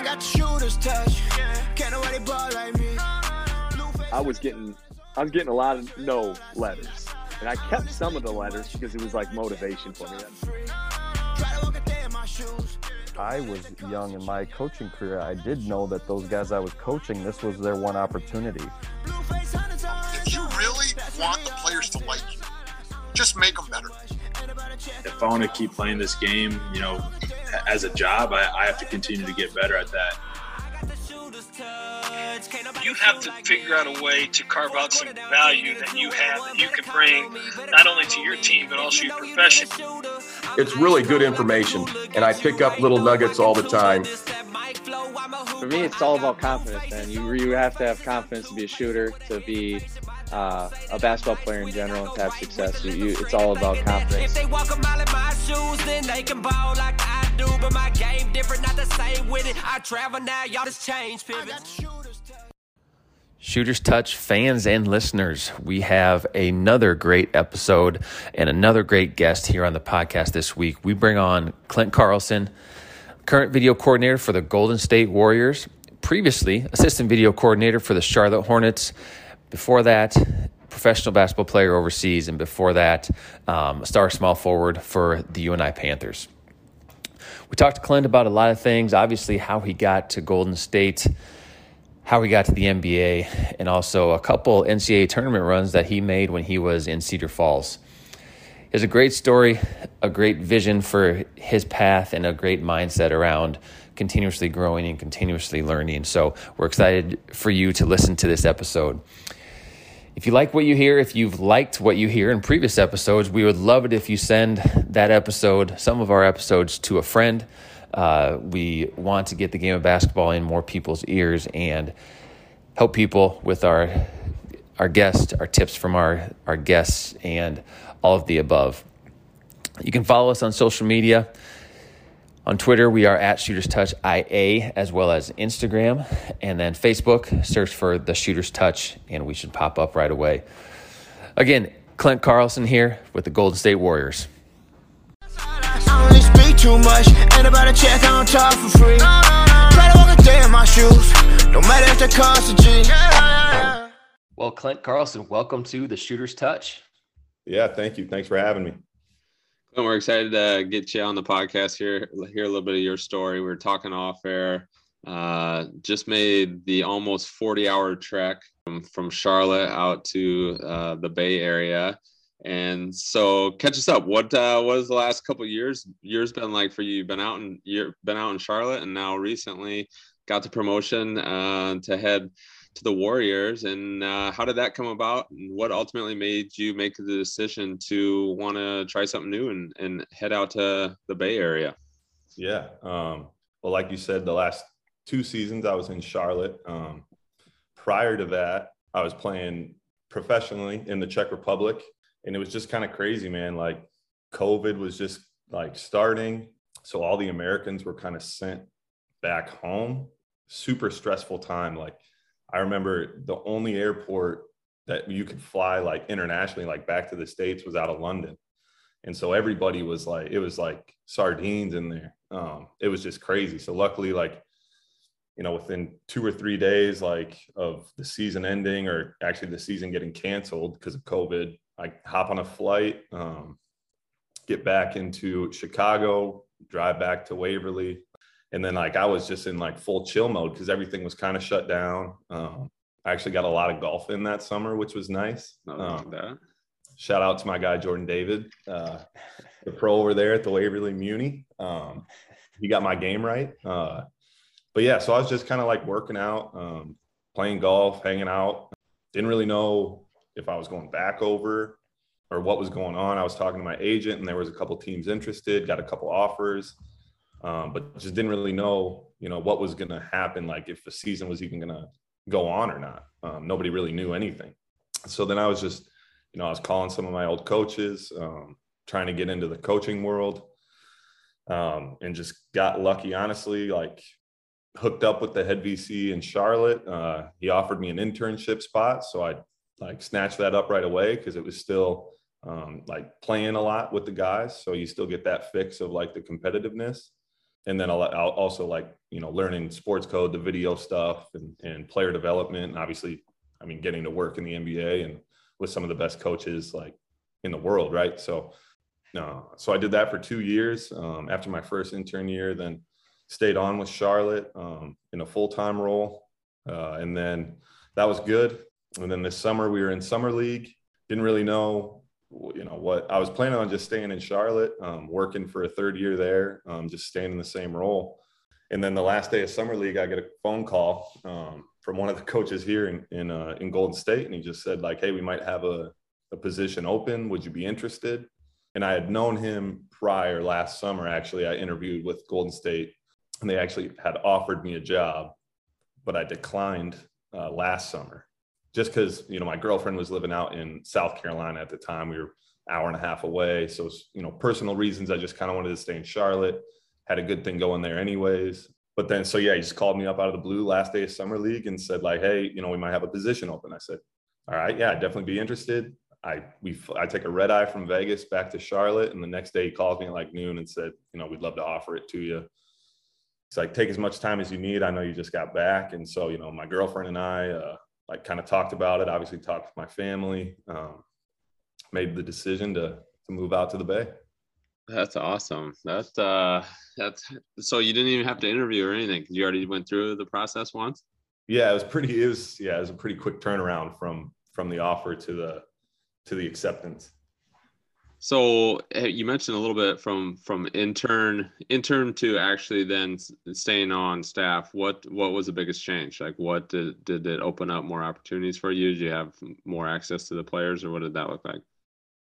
I got shooter's touch. Can't nobody ball like me. I was getting I was getting a lot of no letters. And I kept some of the letters because it was like motivation for me. I was young in my coaching career. I did know that those guys I was coaching, this was their one opportunity. If you really want the players to like you, just make them better. If I want to keep playing this game, you know, as a job, I, I have to continue to get better at that. You have to figure out a way to carve out some value that you have that you can bring not only to your team but also your profession. It's really good information, and I pick up little nuggets all the time. For me, it's all about confidence, man. You, you have to have confidence to be a shooter, to be uh, a basketball player in general, to have success. You, you, it's all about confidence. If they walk a mile in my shoes, then they can ball like I do. But my game different, not the same with it. I travel now, y'all just change pivots. Shooters Touch fans and listeners, we have another great episode and another great guest here on the podcast this week. We bring on Klint Carlson, current video coordinator for the Golden State Warriors, previously assistant video coordinator for the Charlotte Hornets. Before that, professional basketball player overseas, and before that, um, star small forward for the UNI Panthers. We talked to Klint about a lot of things, obviously, how he got to Golden State how he got to the NBA, and also a couple NCAA tournament runs that he made when he was in Cedar Falls. He has a great story, a great vision for his path, and a great mindset around continuously growing and continuously learning. So we're excited for you to listen to this episode. If you like what you hear, if you've liked what you hear in previous episodes, we would love it if you send that episode, some of our episodes, to a friend uh, we want to get the game of basketball in more people's ears and help people with our our guests, our tips from our our guests, and all of the above. You can follow us on social media. On Twitter, we are at Shooters Touch IA as well as Instagram. And then Facebook, search for the Shooters Touch, and we should pop up right away. Again, Klint Carlson here with the Golden State Warriors too much. Ain't about a check, I don't talk for free. Try to walk a day in my shoes. No matter if the cost a G. Well, Klint Carlson, welcome to the Shooter's Touch. Yeah, thank you. Thanks for having me. Well, we're excited to get you on the podcast here, hear a little bit of your story. We were talking off air. Uh, just made the almost 40 hour trek from, from Charlotte out to uh, the Bay Area. And so, catch us up. What uh, was the last couple years years been like for you? You've been out in you been out in Charlotte, and now recently got the promotion uh, to head to the Warriors. And uh, how did that come about? And what ultimately made you make the decision to want to try something new and, and head out to the Bay Area? Yeah. Um, well, like you said, the last two seasons I was in Charlotte. Um, prior to that, I was playing professionally in the Czech Republic and it was just kind of crazy, man. Like COVID was just like starting. So all the Americans were kind of sent back home. Super stressful time. Like I remember the only airport that you could fly like internationally, like back to the States was out of London. And so everybody was like, it was like sardines in there. Um, it was just crazy. So luckily, like, you know, within two or three days, like of the season ending or actually the season getting canceled because of COVID, I hop on a flight, um, get back into Chicago, drive back to Waverly. And then like I was just in like full chill mode because everything was kind of shut down. Um, I actually got a lot of golf in that summer, which was nice. Um, shout out to my guy Jordan David, uh, the pro over there at the Waverly Muni. Um, he got my game right. Uh, but yeah, so I was just kind of like working out, um, playing golf, hanging out. Didn't really know if I was going back over or what was going on. I was talking to my agent, and there was a couple teams interested, got a couple offers, um, but just didn't really know, you know, what was going to happen, like if the season was even going to go on or not. Um, nobody really knew anything. So then I was just, you know, I was calling some of my old coaches, um, trying to get into the coaching world, um, and just got lucky. Honestly, like hooked up with the head VC in Charlotte. Uh, he offered me an internship spot, so I like snatch that up right away because it was still um, like playing a lot with the guys. So you still get that fix of like the competitiveness. And then I'll, I'll, also like you know learning sports code, the video stuff, and, and player development. And obviously, I mean, getting to work in the NBA and with some of the best coaches like in the world, right? So, no, so I did that for two years. Um, after my first intern year, then stayed on with Charlotte um, in a full time role, uh, and then that was good. And then this summer we were in summer league. Didn't really know you know what I was planning on just staying in Charlotte, um, working for a third year there, um, just staying in the same role. And then the last day of summer league, I get a phone call um, from one of the coaches here in in, uh, in Golden State, and he just said like, "Hey, we might have a, a position open. Would you be interested?" And I had known him prior last summer. Actually, I interviewed with Golden State, and they actually had offered me a job, but I declined uh, last summer just because you know my girlfriend was living out in South Carolina at the time. We were hour and a half away, so you know personal reasons. I just kind of wanted to stay in Charlotte. Had a good thing going there, anyways. But then, so yeah, he just called me up out of the blue last day of summer league and said like, hey, you know, we might have a position open. I said, all right, yeah, I'd definitely be interested. I we I take a red eye from Vegas back to Charlotte, and the next day he calls me at like noon and said, you know, we'd love to offer it to you. It's like take as much time as you need. I know you just got back, and so you know, my girlfriend and I, uh, like kind of talked about it. Obviously, talked with my family. Um, made the decision to to move out to the Bay. That's awesome. That's uh, that's so you didn't even have to interview or anything because you already went through the process once. Yeah, it was pretty. It was yeah, it was a pretty quick turnaround from from the offer to the to the acceptance. So you mentioned a little bit from from intern intern to actually then staying on staff. What what was the biggest change? Like, what did did it open up more opportunities for you? Did you have more access to the players, or what did that look like?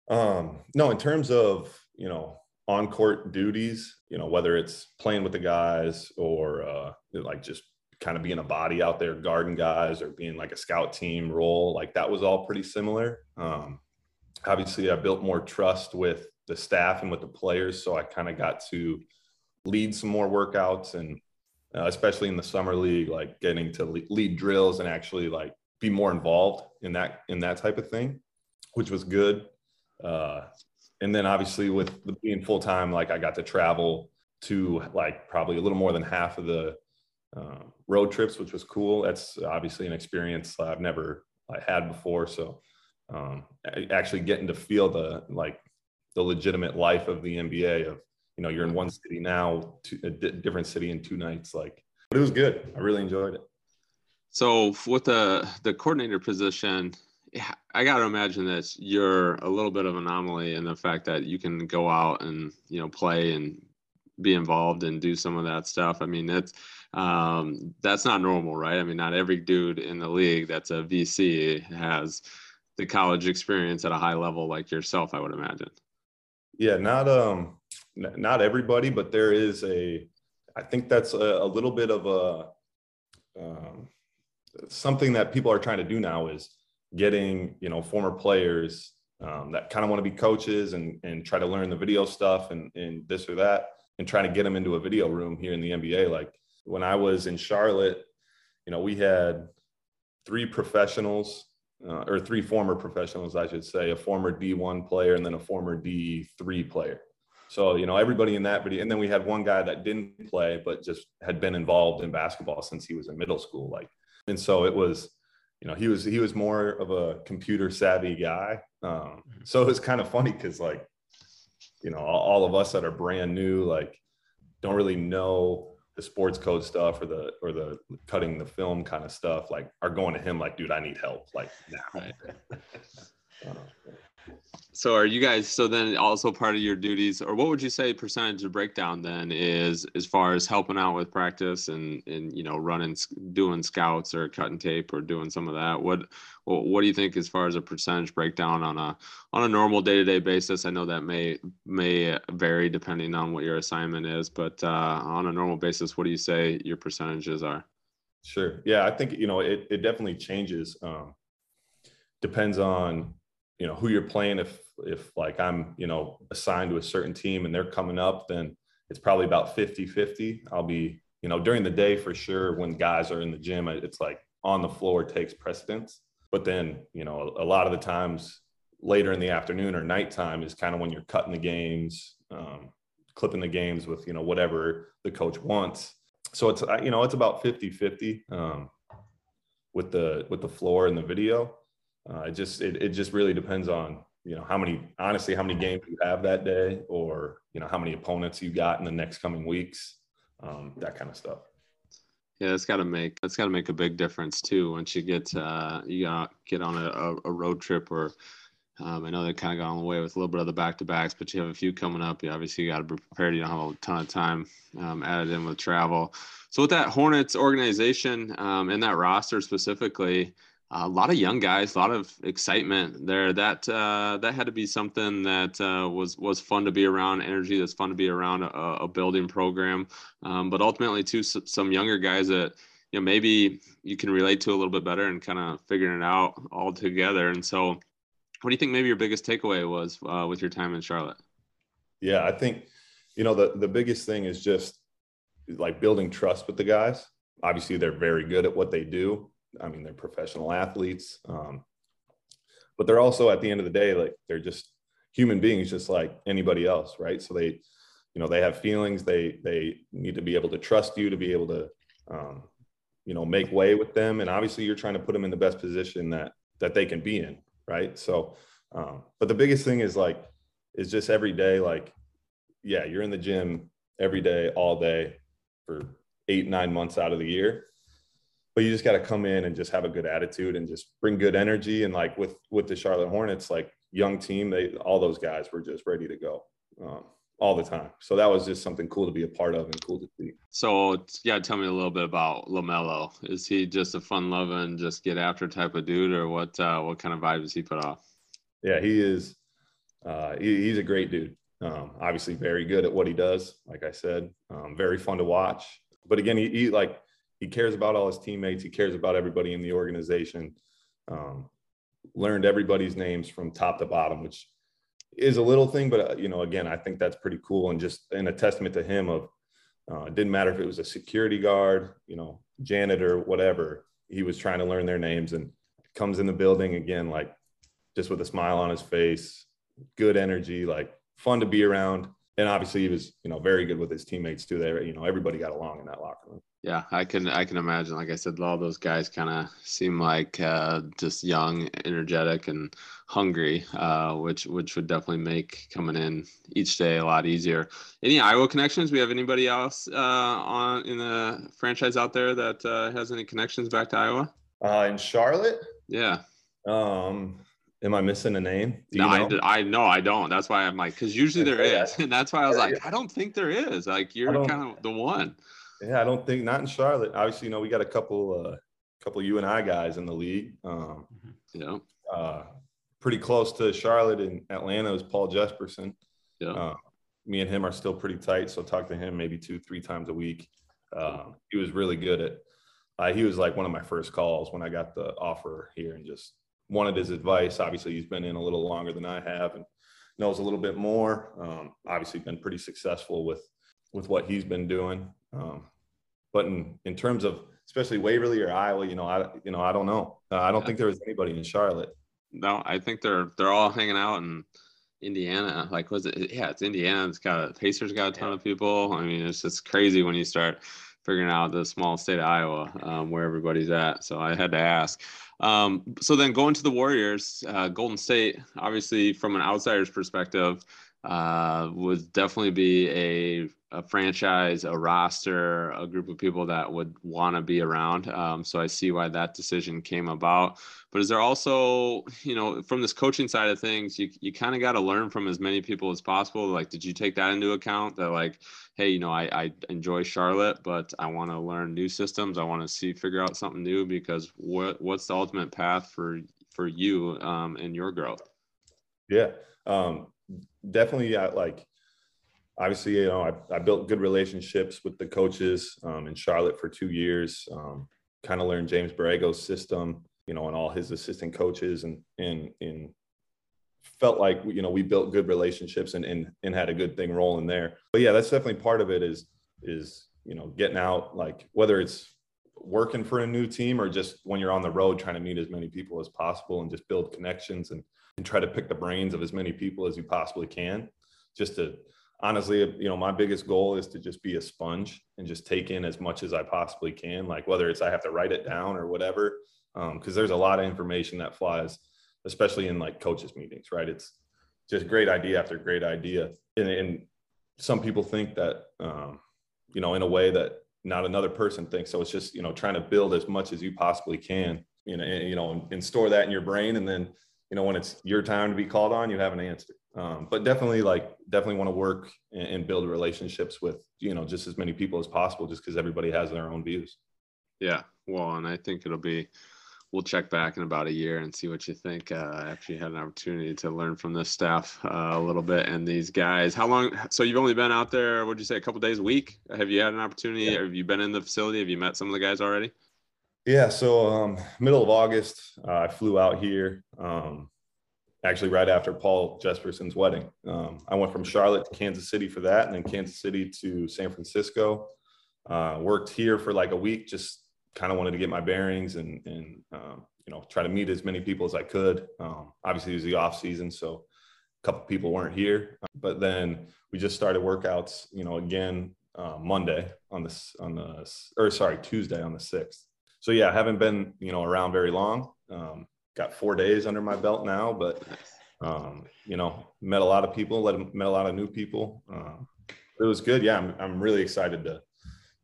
Um, no, in terms of you know on court duties, you know whether it's playing with the guys or uh, like just kind of being a body out there guarding guys or being like a scout team role, like that was all pretty similar. Um, obviously I built more trust with the staff and with the players. So I kind of got to lead some more workouts and uh, especially in the summer league, like getting to lead drills and actually like be more involved in that, in that type of thing, which was good. Uh, and then obviously with the, being full-time, like I got to travel to like probably a little more than half of the uh, road trips, which was cool. That's obviously an experience I've never had before. So um, actually getting to feel the like the legitimate life of the NBA of you know you're in one city now to a different city in two nights like but it was good I really enjoyed it so with the the coordinator position I got to imagine that you're a little bit of an anomaly in the fact that you can go out and you know play and be involved and do some of that stuff. I mean, that's um, that's not normal, right? I mean, not every dude in the league that's a VC has the college experience at a high level like yourself, I would imagine. Yeah, not um not everybody, but there is a I think that's a, a little bit of a um, something that people are trying to do now is getting you know former players um, that kind of want to be coaches and and try to learn the video stuff and and this or that and trying to get them into a video room here in the NBA. Like when I was in Charlotte, you know, we had three professionals uh, or three former professionals, I should say, a former D1 player and then a former D3 player. So, you know, everybody in that video. And then we had one guy that didn't play, but just had been involved in basketball since he was in middle school. Like, and so it was, you know, he was, he was more of a computer savvy guy. Um, so it was kind of funny because, like, you know, all of us that are brand new, like, don't really know the sports code stuff or the or the cutting the film kind of stuff like are going to him like dude i need help. Like now right. so are you guys so then also part of your duties or what would you say percentage of breakdown then is as far as helping out with practice and and you know running doing scouts or cutting tape or doing some of that? What what do you think as far as a percentage breakdown on a on a normal day-to-day basis? I know that may may vary depending on what your assignment is but uh, on a normal basis what do you say your percentages are? Sure. Yeah i think you know it, it definitely changes um, depends on you know who you're playing if if like i'm you know assigned to a certain team and they're coming up then it's probably about 50 50 i'll be you know during the day for sure when guys are in the gym it's like on the floor takes precedence but then you know a, lot of the times later in the afternoon or nighttime is kind of when you're cutting the games um, clipping the games with you know whatever the coach wants. So it's you know it's about 50 50 um, with the with the floor and the video. Uh, it just it, it just really depends on you know how many honestly how many games you have that day or you know how many opponents you got in the next coming weeks um, that kind of stuff yeah it's got to make it's got to make a big difference too once you get uh, you got get on a, a road trip or um, I know they kind of got on the way with a little bit of the back to backs, but you have a few coming up. You obviously got to be prepared. You don't have a ton of time um, added in with travel. So with that Hornets organization um, and that roster specifically, a lot of young guys, a lot of excitement there. That uh, that had to be something that uh, was was fun to be around. Energy that's fun to be around a, a building program, um, but ultimately too some younger guys that you know maybe you can relate to a little bit better and kind of figuring it out all together. And so, what do you think maybe your biggest takeaway was uh, with your time in Charlotte? Yeah, I think you know the the biggest thing is just like building trust with the guys. Obviously, they're very good at what they do I mean, they're professional athletes, um, but they're also at the end of the day, like they're just human beings, just like anybody else, right? So they, you know, they have feelings. They they need to be able to trust you to be able to, um, you know, make way with them. And obviously, you're trying to put them in the best position that that they can be in, right? So, um, but the biggest thing is like, is just every day, like, yeah, you're in the gym every day, all day for eight nine months out of the year but you just got to come in and just have a good attitude and just bring good energy. And like with with the Charlotte Hornets, like young team, they all those guys were just ready to go. Um, all the time. So that was just something cool to be a part of and cool to see. So yeah, tell me a little bit about LaMelo. Is he just a fun loving, just get after type of dude, or what? Uh, what kind of vibe does he put off? Yeah, he is. Uh, he, he's a great dude. Um, obviously, very good at what he does. Like I said, um, very fun to watch. But again, he, he like he cares about all his teammates. He cares about everybody in the organization. Um, learned everybody's names from top to bottom, which is a little thing, but uh, you know, again, I think that's pretty cool and just in a testament to him of uh, it didn't matter if it was a security guard, you know, janitor, whatever. He was trying to learn their names and comes in the building again, like just with a smile on his face, good energy, like fun to be around. And obviously, he was, you know, very good with his teammates too. There, you know, everybody got along in that locker room. Yeah, I can I can imagine. Like I said, all those guys kind of seem like uh, just young, energetic, and hungry, uh, which which would definitely make coming in each day a lot easier. Any Iowa connections? We have anybody else uh, on in the franchise out there that uh, has any connections back to Iowa? Uh, in Charlotte? Yeah. Um, am I missing a name? no, know? I, I know I don't. That's why I'm like, because usually there is, and that's why I was like, I don't think there is. Like you're kind of the one. Yeah, I don't think not in Charlotte. Obviously, you know, we got a couple uh couple UNI guys in the league. Um yeah. Uh pretty close to Charlotte and Atlanta is Paul Jesperson. Yeah. Uh, me and him are still pretty tight. So talk to him maybe two, three times a week. Um, he was really good at uh, he was like one of my first calls when I got the offer here and just wanted his advice. Obviously, he's been in a little longer than I have and knows a little bit more. Um, obviously, been pretty successful with with what he's been doing. Um, but in, in terms of especially Waverly or Iowa, you know, I you know I don't know. Uh, I don't yeah. think there was anybody in Charlotte. No, I think they're they're all hanging out in Indiana. Like was it? Yeah, it's Indiana. It's got Pacers got a ton yeah. of people. I mean, it's just crazy when you start figuring out the small state of Iowa um, where everybody's at. So I had to ask. Um, so then going to the Warriors, uh, Golden State, obviously from an outsider's perspective, uh, would definitely be a a franchise, a roster, a group of people that would want to be around. Um, so I see why that decision came about. But is there also, you know, from this coaching side of things, you, you kind of got to learn from as many people as possible. Like, did you take that into account that, like, hey, you know, I, I enjoy Charlotte, but I want to learn new systems. I want to see, figure out something new because what, what's the ultimate path for, for you um, and your growth? Yeah. Um, definitely. Yeah, like, obviously, you know, I, I built good relationships with the coaches um, in Charlotte for two years. Um, kind of learned James Borrego's system, you know, and all his assistant coaches, and and and felt like you know we built good relationships and and and had a good thing rolling there. But yeah, that's definitely part of it. Is is you know getting out like whether it's working for a new team or just when you're on the road trying to meet as many people as possible and just build connections and, and try to pick the brains of as many people as you possibly can just to honestly, you know, my biggest goal is to just be a sponge and just take in as much as I possibly can. Like whether it's I have to write it down or whatever, because um, there's a lot of information that flies, especially in like coaches meetings, right? It's just great idea after great idea, and, and some people think that, um, you know, in a way that not another person thinks. So it's just you know trying to build as much as you possibly can, you know, and, you know, and, and store that in your brain, and then you know when it's your time to be called on, you have an answer um, but definitely like definitely want to work and, and, build relationships with you know just as many people as possible just because everybody has their own views. Yeah. Well and i think it'll be we'll check back in about a year and see what you think uh, after you had an opportunity to learn from this staff uh, a little bit and these guys. How long so you've only been out there what did you say a couple days a week? Have you had an opportunity? Yeah. have you been in the facility? Have you met some of the guys already? Yeah so um, middle of august uh, i flew out here. Um, actually right after Paul Jesperson's wedding. Um, I went from Charlotte to Kansas City for that, and then Kansas City to San Francisco. Uh, worked here for like a week, just kind of wanted to get my bearings and and um, you know try to meet as many people as I could. Um, obviously, it was the off season, so a couple people weren't here. But then we just started workouts, you know, again uh, Monday on this on the or sorry Tuesday on the sixth. So yeah, I haven't been you know around very long. Um, got four days under my belt now, but um, you know, met a lot of people, met a lot of new people. Uh, it was good. Yeah, I'm, I'm really excited to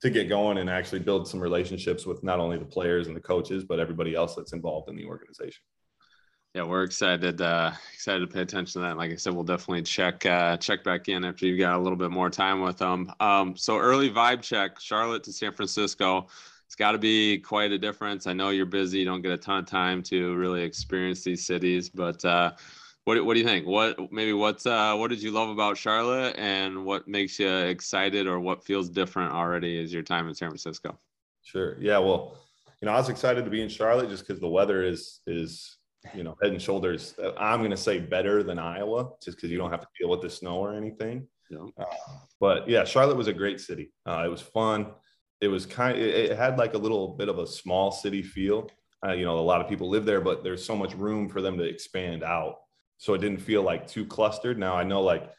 to get going and actually build some relationships with not only the players and the coaches, but everybody else that's involved in the organization. Yeah, we're excited. Uh, excited to pay attention to that. Like I said, we'll definitely check uh, check back in after you've got a little bit more time with them. Um, so early vibe check: Charlotte to San Francisco it's got to be quite a difference. I know you're busy, you don't get a ton of time to really experience these cities, but uh, what, what do you think? What maybe what's uh, what did you love about Charlotte, and what makes you excited, or what feels different already as your time in San Francisco? Sure. Yeah. Well, you know, I was excited to be in Charlotte just because the weather is is you know head and shoulders. Uh, I'm going to say better than Iowa, just because you don't have to deal with the snow or anything. Yeah. Uh, but yeah, Charlotte was a great city. Uh, it was fun it was kind of, it had like a little bit of a small city feel. Uh, you know, a lot of people live there, but there's so much room for them to expand out. So it didn't feel like too clustered. Now I know like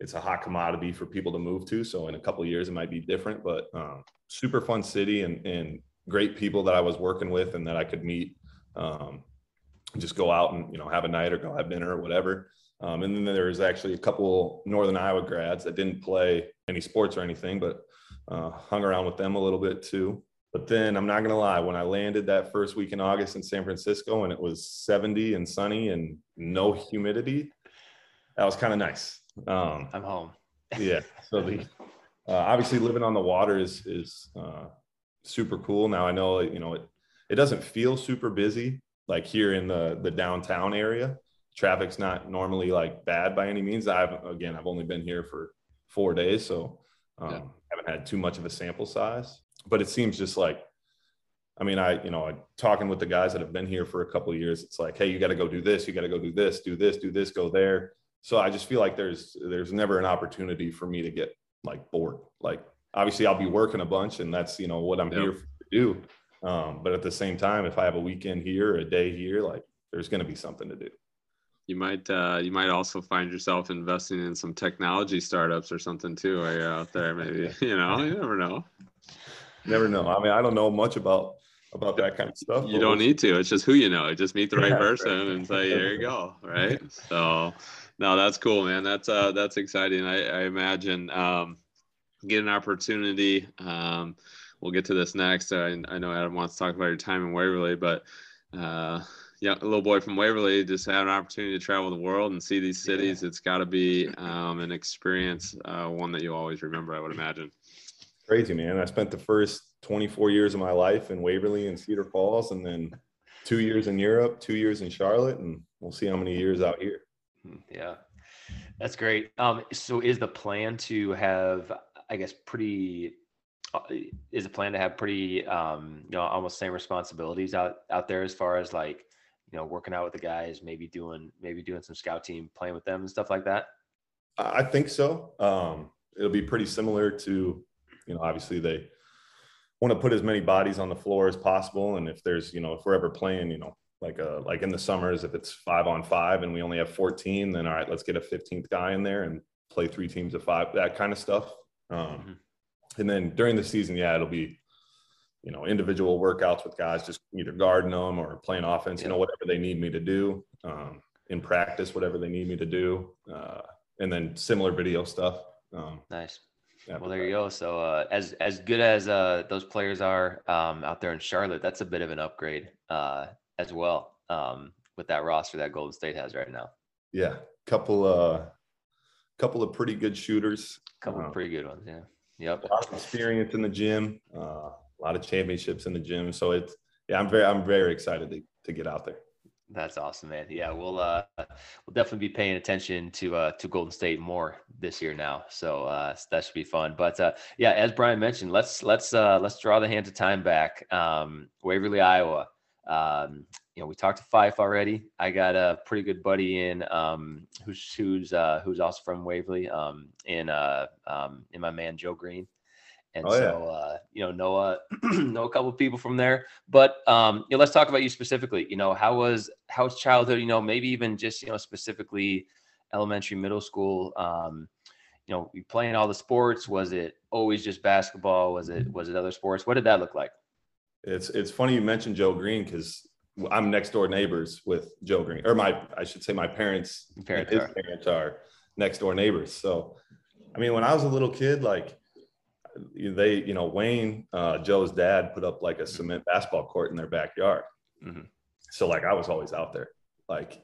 it's a hot commodity for people to move to. So in a couple years it might be different, but um, super fun city and, and great people that I was working with and that I could meet. Um, just go out and you know have a night or go have dinner or whatever. Um, and then there's actually a couple Northern Iowa grads that didn't play any sports or anything, but uh, hung around with them a little bit too. But then I'm not going to lie, when I landed that first week in August in San Francisco and it was 70 and sunny and no humidity, that was kind of nice. Um, I'm home. yeah. So the uh, obviously living on the water is is uh, super cool. Now I know you know it it doesn't feel super busy like here in the the downtown area. Traffic's not normally like bad by any means. I've again I've only been here for four days, so um, yeah. Haven't had too much of a sample size, but it seems just like, I mean, I, you know, I, talking with the guys that have been here for a couple of years, it's like, hey, you got to go do this, you got to go do this, do this, do this, go there. So I just feel like there's there's never an opportunity for me to get like bored. Like obviously I'll be working a bunch, and that's you know what I'm yep. here to do. Um, but at the same time, if I have a weekend here, a day here, like there's going to be something to do you might uh, you might also find yourself investing in some technology startups or something too while you're out there. Maybe you know, you never know. Never know. I mean, I don't know much about about that kind of stuff. You don't need to. It's just who you know. Just meet the right yeah, person right. and say, here you go." Right. So, no, that's cool, man. That's uh, that's exciting. I, I imagine um, get an opportunity. Um, we'll get to this next. I, I know Adam wants to talk about your time in Waverly, but uh, yeah, a little boy from Waverly just had an opportunity to travel the world and see these cities. Yeah. It's got to be um, an experience, uh, one that you always remember, I would imagine. Crazy, man. I spent the first 24 years of my life in Waverly and Cedar Falls, and then two years in Europe, two years in Charlotte, and we'll see how many years out here. Yeah, that's great. Um, so, is the plan to have, I guess, pretty uh, is the plan to have pretty um you know almost same responsibilities out out there as far as like you know, working out with the guys, maybe doing maybe doing some scout team, playing with them and stuff like that? I think so. Um, it'll be pretty similar to, you know, obviously they want to put as many bodies on the floor as possible. And if there's, you know, if we're ever playing, you know, like a uh, like in the summers, if it's five on five and we only have 14, then all right, let's get a 15th guy in there and play three teams of five, that kind of stuff. Um, mm-hmm. And then during the season, yeah, it'll be, you know, individual workouts with guys, just either guarding them or playing offense, you know, whatever they need me to do um, in practice, whatever they need me to do. Uh, and then similar video stuff. Um, nice. Well, there you go. So, uh, as as good as uh, those players are um, out there in Charlotte, that's a bit of an upgrade uh, as well um, with that roster that Golden State has right now. Yeah, couple uh, couple of pretty good shooters. Couple of um, pretty good ones. Yeah. Yep. A lot of experience in the gym. Uh, a lot of championships in the gym. So it's yeah, I'm very I'm very excited to to get out there. That's awesome, man. Yeah, we'll uh we'll definitely be paying attention to uh to Golden State more this year now. So uh that should be fun. But uh yeah, as Brian mentioned, let's let's uh let's draw the hands of time back. Um Waverly, Iowa. Um, you know, we talked to Fife already. I got a pretty good buddy in um who's who's uh who's also from Waverly, um in uh um in my man Joe Green. And oh, so, yeah. uh, you know, Noah, know a couple of people from there. But um, you know, let's talk about you specifically. You know, how was how was childhood? You know, maybe even just you know specifically elementary, middle school. Um, you know, you playing all the sports. Was it always just basketball? Was it was it other sports? What did that look like? It's it's funny you mentioned Joe Green because I'm next door neighbors with Joe Green, or my I should say my parents. Parents his are. parents are next door neighbors. So, I mean, when I was a little kid, like they, you know, Wayne, uh, Joe's dad put up like a cement basketball court in their backyard. Mm-hmm. So like I was always out there, like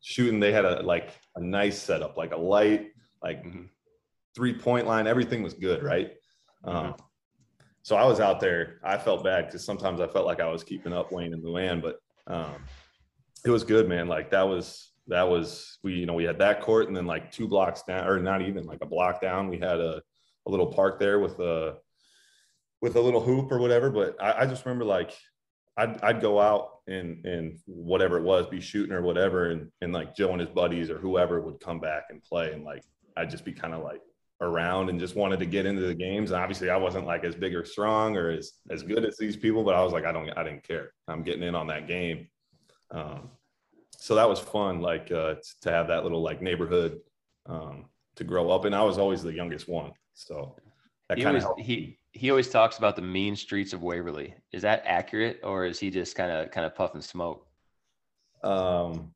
shooting. They had a like a nice setup, like a light, like mm-hmm. three point line. Everything was good, right? Mm-hmm. Um, so I was out there. I felt bad because sometimes I felt like I was keeping up Wayne and Luann, but um, it was good, man. Like that was that was we you know we had that court and then like two blocks down or not even like a block down we had a a little park there with a with a little hoop or whatever. But I, I just remember like I'd, I'd go out and and whatever it was, be shooting or whatever, and and like Joe and his buddies or whoever would come back and play, and like I'd just be kind of like around and just wanted to get into the games. And obviously, I wasn't like as big or strong or as as good as these people, but I was like, I don't, I didn't care. I'm getting in on that game. Um, so that was fun, like uh, to have that little like neighborhood um, to grow up. And I was always the youngest one, so that kind of he he always talks about the mean streets of Waverly. Is that accurate, or is he just kind of kind of puffing smoke? Um,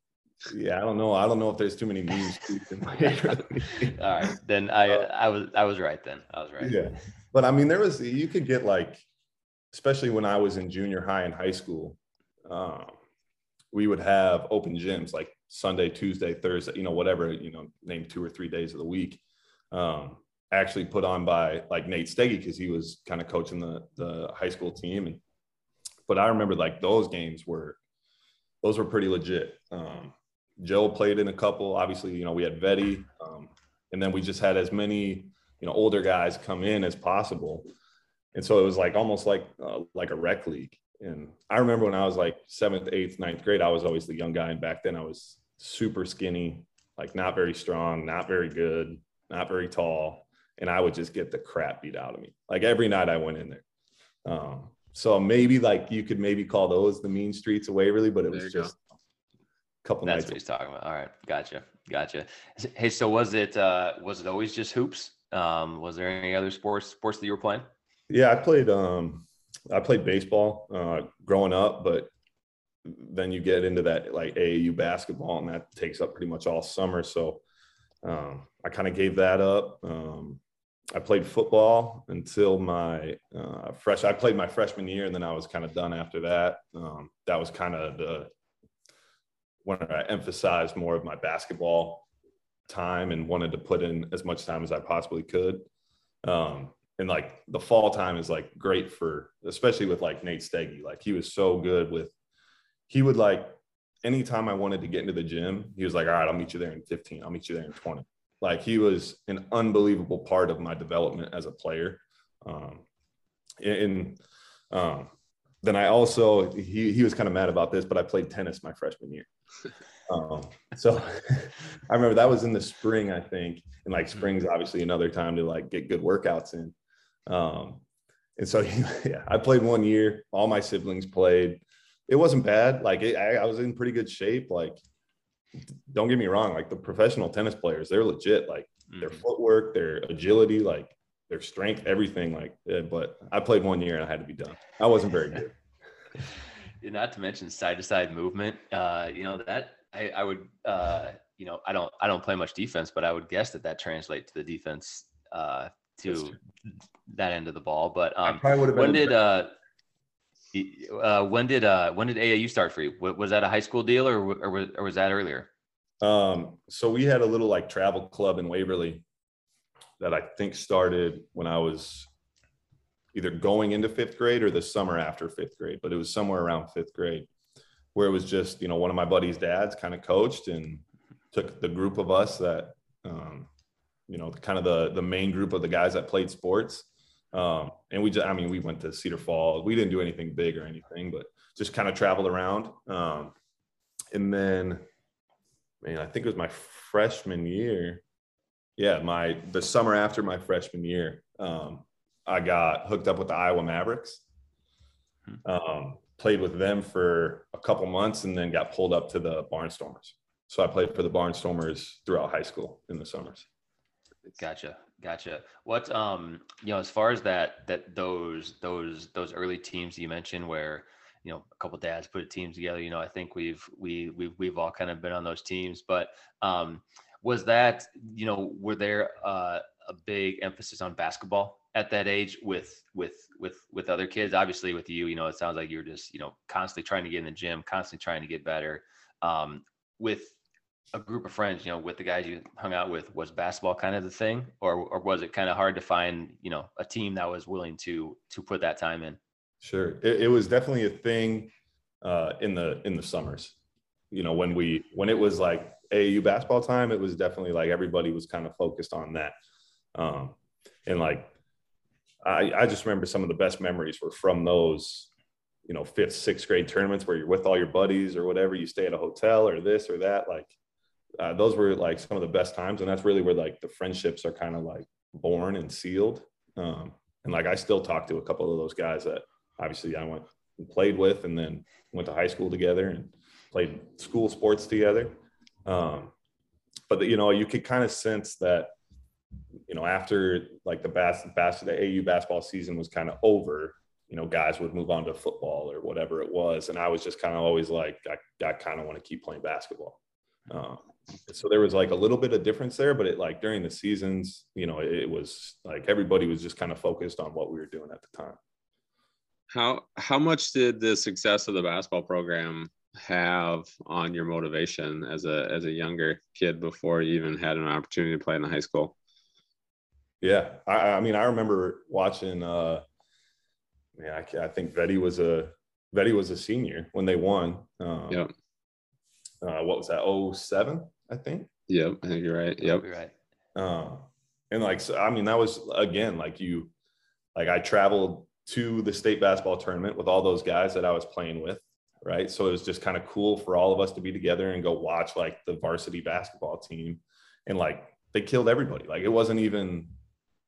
yeah, I don't know. I don't know if there's too many mean streets in Waverly. All right, then I uh, I was I was right then. I was right. Yeah, but I mean, there was you could get like, especially when I was in junior high and high school, um, we would have open gyms like Sunday, Tuesday, Thursday, you know, whatever, you know, name two or three days of the week. Um, actually put on by like Nate Steggy because he was kind of coaching the the high school team. And but I remember like those games were those were pretty legit. Um, Joe played in a couple. Obviously, you know, we had Vetty, um, and then we just had as many you know older guys come in as possible. And so it was like almost like uh, like a rec league. And I remember when I was like seventh, eighth, ninth grade, I was always the young guy. And back then I was super skinny, like not very strong, not very good, not very tall and I would just get the crap beat out of me. Like every night I went in there. Um, so maybe like you could maybe call those the mean streets of Waverly, but it was just go. a couple That's nights. what he's talking about. All right, gotcha, gotcha. Hey, so was it uh, was it always just hoops? Um, was there any other sports sports that you were playing? Yeah, I played. Um, I played baseball uh, growing up, but then you get into that like AAU basketball, and that takes up pretty much all summer. So um, I kind of gave that up. Um, I played football until my uh, fresh. I played my freshman year, and then I was kind of done after that. Um, that was kind of the when I emphasized more of my basketball time and wanted to put in as much time as I possibly could. Um, and like the fall time is like great for, especially with like Nate Steggy. Like he was so good with, he would like anytime I wanted to get into the gym, he was like, "All right, I'll meet you there in 15. I'll meet you there in 20." Like he was an unbelievable part of my development as a player. Um, and um, then I also he he was kind of mad about this, but I played tennis my freshman year. Um, so I remember that was in the spring, I think, and like spring's obviously another time to like get good workouts in. Um, and so yeah, I played one year. All my siblings played. It wasn't bad. Like it, I, I was in pretty good shape. Like don't get me wrong, like the professional tennis players, they're legit. Like mm-hmm. their footwork, their agility, like their strength, everything. Like, yeah, but I played one year and I had to be done. I wasn't very good. Not to mention side to side movement. Uh, you know that I, I would. Uh, you know, I don't. I don't play much defense, but I would guess that that translates to the defense uh, to that end of the ball. But um, when did uh, uh, when did uh, when did AAU start for you? Was that a high school deal or or was, or was that earlier? Um, so we had a little like travel club in Waverly that I think started when I was either going into fifth grade or the summer after fifth grade, but it was somewhere around fifth grade where it was just, you know, one of my buddy's dads kind of coached and took the group of us that, um, you know, kind of the, the main group of the guys that played sports. Um, and we just, I mean, we went to Cedar Falls. We didn't do anything big or anything, but just kind of traveled around. Um, and then, man, I think it was my freshman year yeah, my the summer after my freshman year, um, I got hooked up with the Iowa Mavericks. Hmm. Um, played with them for a couple months and then got pulled up to the Barnstormers. So I played for the Barnstormers throughout high school in the summers. Gotcha. Gotcha. What um you know as far as that that those those those early teams you mentioned where you know a couple dads put a team together you know I think we've we we've we've all kind of been on those teams but um was that you know were there uh, a big emphasis on basketball at that age with with with with other kids obviously with you you know it sounds like you're just you know constantly trying to get in the gym constantly trying to get better um, with a group of friends you know with the guys you hung out with was basketball kind of the thing or or was it kind of hard to find you know a team that was willing to to put that time in sure it, it was definitely a thing uh, in the in the summers you know when we when it was like AAU basketball time, it was definitely like everybody was kind of focused on that. Um, and like, I, I just remember some of the best memories were from those, you know, fifth, sixth grade tournaments where you're with all your buddies or whatever, you stay at a hotel or this or that. Like, uh, those were like some of the best times. And that's really where like the friendships are kind of like born and sealed. Um, and like, I still talk to a couple of those guys that obviously I went and played with and then went to high school together and played school sports together. Um, but the, you know, you could kind of sense that, you know, after like the bas- bas- the AU basketball season was kind of over, you know, guys would move on to football or whatever it was, and I was just kind of always like, I, I kind of want to keep playing basketball. Um, so there was like a little bit of difference there, but it like during the seasons, you know, it, was like everybody was just kind of focused on what we were doing at the time. How how much did the success of the basketball program have on your motivation as a as a younger kid before you even had an opportunity to play in the high school? Yeah, I, I mean, I remember watching. uh Yeah, I, I think Vetti was a Vetti was a senior when they won. Um, yep. Uh, what was that? Oh seven, I think. Yep, I think you're right. Yep. You're right. Uh, and like, so, I mean, that was again like you, like I traveled to the state basketball tournament with all those guys that I was playing with right? So it was just kind of cool for all of us to be together and go watch like the varsity basketball team, and like they killed everybody. Like it wasn't even,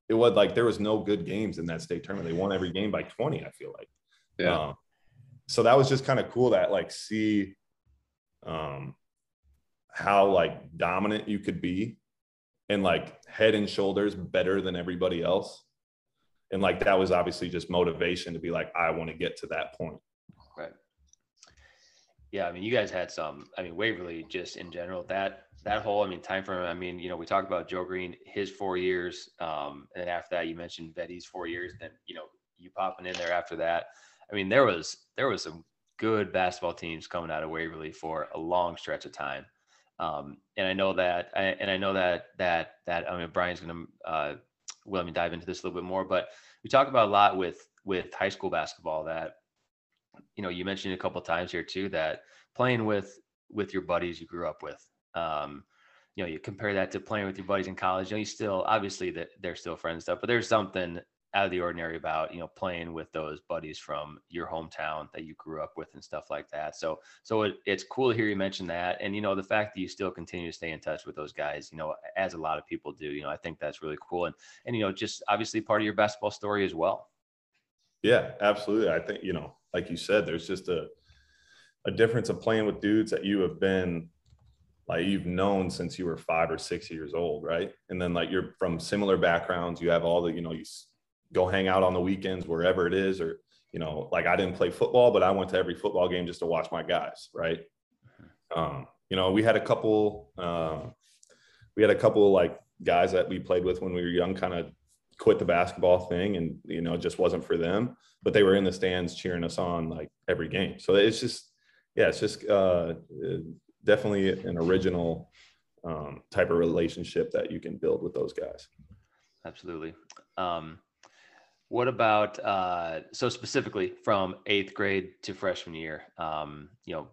it was like there was no good games in that state tournament. They won every game by twenty. I feel like, yeah. Um, so that was just kind of cool that like see, um, how like dominant you could be, and like head and shoulders better than everybody else. And like that was obviously just motivation to be like, I want to get to that point. Right. Yeah, I mean, you guys had some. I mean, Waverly just in general that that whole. I mean, time frame. I mean, you know, we talked about Joe Green, his four years, um, and then after that, you mentioned Vetti's four years. Then you know, you popping in there after that. I mean, there was there was some good basketball teams coming out of Waverly for a long stretch of time. Um, and I know that, and I know that that that I mean, Brian's going to uh, will let me dive into this a little bit more, but we talk about a lot with with high school basketball that you know, you mentioned a couple times here too that playing with with your buddies you grew up with. Um, you know, you compare that to playing with your buddies in college. You know, you still obviously that they're still friends stuff, but there's something out of the ordinary about you know playing with those buddies from your hometown that you grew up with and stuff like that. So so it, it's cool to hear you mention that, and you know the fact that you still continue to stay in touch with those guys, you know, as a lot of people do. You know, I think that's really cool, and and you know just obviously part of your basketball story as well. Yeah, absolutely. I think you know like you said, there's just a a difference of playing with dudes that you have been like you've known since you were five or six years old, right? And then like you're from similar backgrounds, you have all the, you know, you go hang out on the weekends wherever it is, or you know, like I didn't play football, but I went to every football game just to watch my guys, right? Um, you know, we had a couple, um, we had a couple like guys that we played with when we were young, kind of quit the basketball thing, and you know, it just wasn't for them. But they were in the stands cheering us on like every game. So it's just, yeah, it's just uh, definitely an original um, type of relationship that you can build with those guys. Absolutely. Um, what about uh, so specifically from eighth grade to freshman year? Um, you know,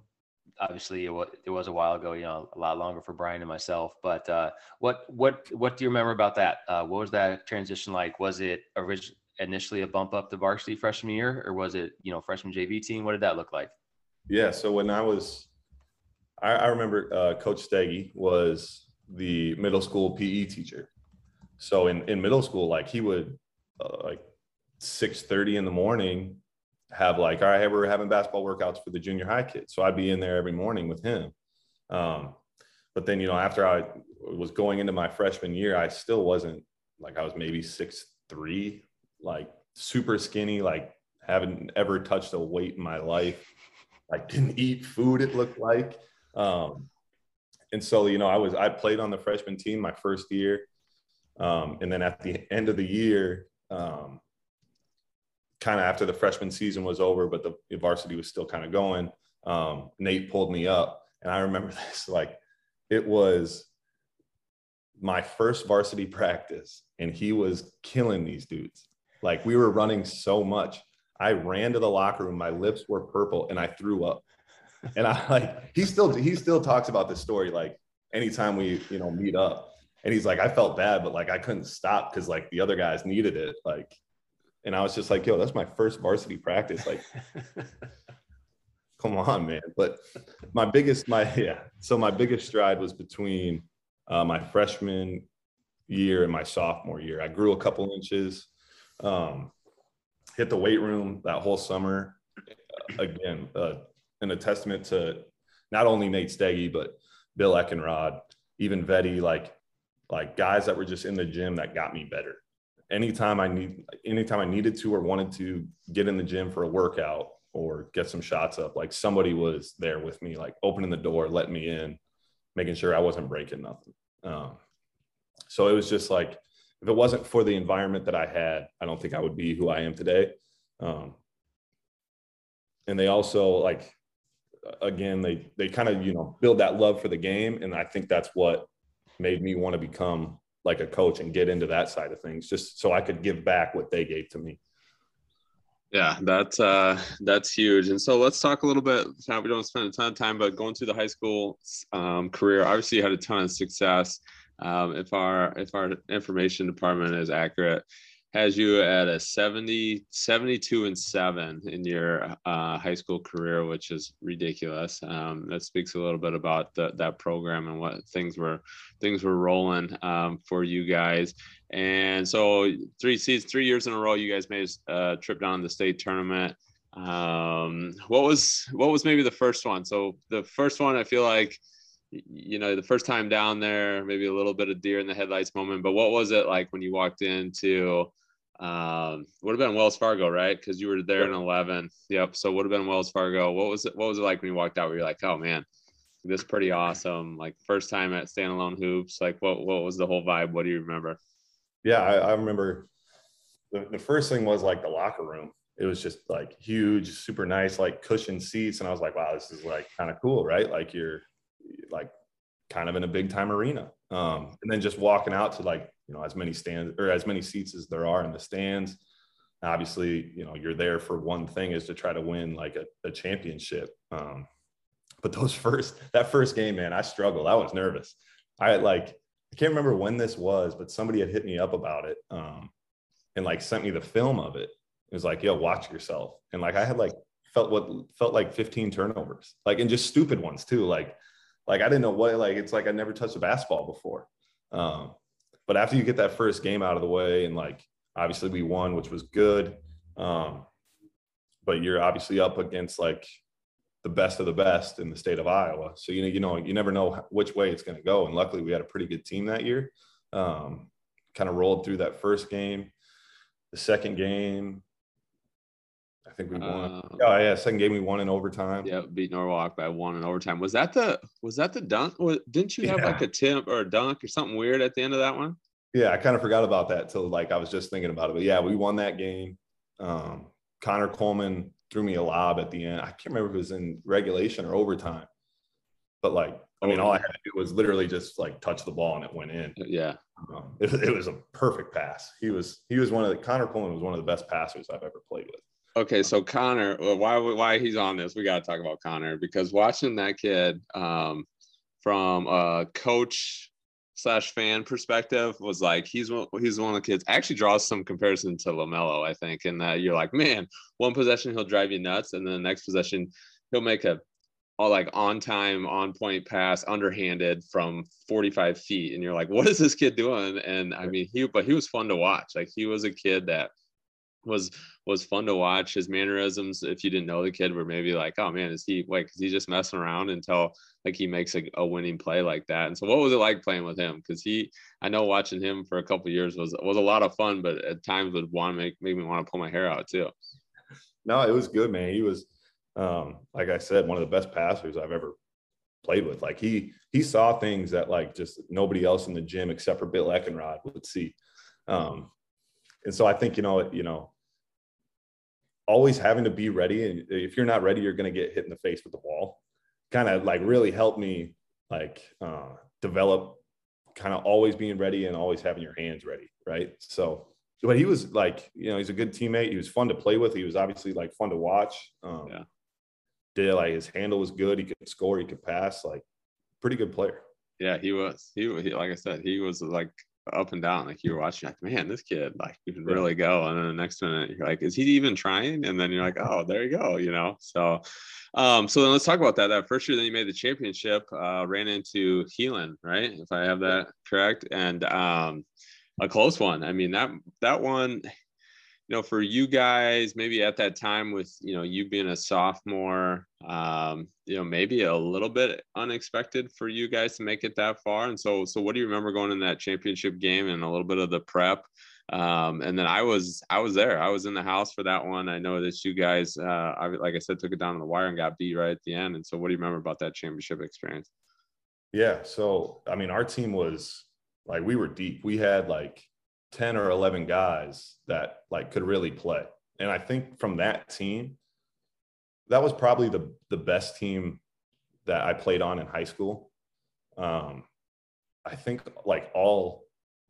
obviously it was, a while ago. You know, a lot longer for Brian and myself. But uh, what what what do you remember about that? Uh, what was that transition like? Was it originally initially a bump up to varsity freshman year, or was it you know freshman JV team? What did that look like? Yeah. So when I was I, I remember uh, Coach Steggy was the middle school PE teacher. So in, in middle school, like he would uh, like 6:30 in the morning have like, all right, we're having basketball workouts for the junior high kids. So I'd be in there every morning with him. Um, but then, you know, after I was going into my freshman year, I still wasn't like I was maybe six three, like super skinny, like haven't ever touched a weight in my life. Like didn't eat food, it looked like. Um, and so, you know, I was, I played on the freshman team my first year. Um, and then at the end of the year, um, kind of after the freshman season was over, but the, varsity was still kind of going, um, Nate pulled me up. And I remember this, like, it was my first varsity practice, and he was killing these dudes. Like, we were running so much. I ran to the locker room, my lips were purple, and I threw up and I like he still he still talks about this story like anytime we you know meet up and he's like I felt bad but like I couldn't stop because like the other guys needed it like and I was just like yo that's my first varsity practice. Like come on man. But my biggest my yeah. So my biggest stride was between uh, my freshman year and my sophomore year. I grew a couple inches um, hit the weight room that whole summer. Again uh, and a testament to not only Nate Steggy, but Bill Eckenrod, even Vetty, like like guys that were just in the gym that got me better. Anytime I need anytime I needed to or wanted to get in the gym for a workout or get some shots up, like somebody was there with me, like opening the door, letting me in, making sure I wasn't breaking nothing. Um, so it was just like if it wasn't for the environment that I had, I don't think I would be who I am today. Um, and they also like again, they they kind of you know build that love for the game, and I think that's what made me want to become like a coach and get into that side of things, just so I could give back what they gave to me. Yeah, that's uh, that's huge. And so let's talk a little bit. Now we don't spend a ton of time, but going through the high school um, career, obviously you had a ton of success. Um, if our if our information department is accurate, has you at a 70, 72 and seven in your uh, high school career, which is ridiculous. Um, that speaks a little bit about the, that program and what things were things were rolling um, for you guys. And so three seasons, three years in a row, you guys made a trip down to the state tournament. Um, what was what was maybe the first one? So the first one, I feel like you know the first time down there maybe a little bit of deer in the headlights moment but what was it like when you walked into um, would have been Wells Fargo, right? Because you were there in eleven. Yep. So would have been Wells Fargo. What was it? What was it like when you walked out? Where you're like, oh man, this is pretty awesome. Like first time at standalone hoops. Like what? What was the whole vibe? What do you remember? Yeah, I, I remember. The, the first thing was like the locker room. It was just like huge, super nice, like cushion seats, and I was like, wow, this is like kind of cool, right? Like you're like kind of in a big time arena. Um, and then just walking out to like you know as many stands or as many seats as there are in the stands. Obviously you know you're there for one thing is to try to win like a, a championship. Um, but those first that first game man i struggled. I was nervous. I like i can't remember when this was but somebody had hit me up about it um, and like sent me the film of it. It was like yo watch yourself. And like i had like felt what felt like 15 turnovers like and just stupid ones too. Like like i didn't know what like it's like i never touched a basketball before. Um, but after you get that first game out of the way, and like obviously we won, which was good. Um, but you're obviously up against like the best of the best in the state of Iowa. So you know, you know, you never know which way it's going to go. And luckily, we had a pretty good team that year. Um, kind of rolled through that first game. The second game, I think we won. Uh, oh yeah, second game we won in overtime. Yeah, beat Norwalk by one in overtime. Was that the was that the dunk? Didn't you have yeah. like a tip or a dunk or something weird at the end of that one? Yeah, I kind of forgot about that till like I was just thinking about it. But yeah, we won that game. Um, Connor Coleman threw me a lob at the end. I can't remember if it was in regulation or overtime. But like, I mean, all I had to do was literally just like touch the ball and it went in. Yeah. Um, it, it, was a perfect pass. He was he was one of the Connor Coleman was one of the best passers I've ever played with. Okay, so Connor, why why he's on this? We got to talk about Connor because watching that kid um, from a coach slash fan perspective was like he's one, he's one of the kids actually draws some comparison to LaMelo, I think, in that you're like, man, one possession he'll drive you nuts, and then the next possession he'll make a all like on time, on point pass, underhanded from 45 feet, and you're like, what is this kid doing? And I mean, he but he was fun to watch. Like he was a kid that was was fun to watch. His mannerisms, if you didn't know the kid, were maybe like, oh man, is he like is he just messing around until like he makes a, a winning play like that? And so, what was it like playing with him? Because he, I know watching him for a couple years was was a lot of fun, but at times would want to make make me want to pull my hair out too. No, it was good, man. He was, um, like I said, one of the best passers I've ever played with. Like he he saw things that like just nobody else in the gym except for Bill Eckenrod would see. Um, and so I think you know you know always having to be ready. And if you're not ready, you're going to get hit in the face with the ball. Kind of like really helped me like uh, develop kind of always being ready and always having your hands ready. Right. So, but he was like, you know, he's a good teammate. He was fun to play with. He was obviously like fun to watch. Um, yeah. Did like his handle was good. He could score. He could pass. Like pretty good player. Yeah, he was. He, he like I said, he was like up and down. Like you were watching, like, man, this kid, like, you can really go. And then the next minute, you're like, is he even trying? And then you're like, oh, there you go, you know. So, um, so then let's talk about that. That first year, that you made the championship, uh, ran into Heelan, right? If I have that correct, and um, a close one. I mean that that one you know, for you guys, maybe at that time with, you know, you being a sophomore, um, you know, maybe a little bit unexpected for you guys to make it that far. And so, so what do you remember going in that championship game and a little bit of the prep? Um, and then I was, I was there, I was in the house for that one. I know that you guys, uh, I, like I said, took it down to the wire and got beat right at the end. And so what do you remember about that championship experience? Yeah. So, I mean, our team was like, we were deep. We had like, 10 or 11 guys that like could really play. And I think from that team, that was probably the the best team that I played on in high school. Um, I think like all,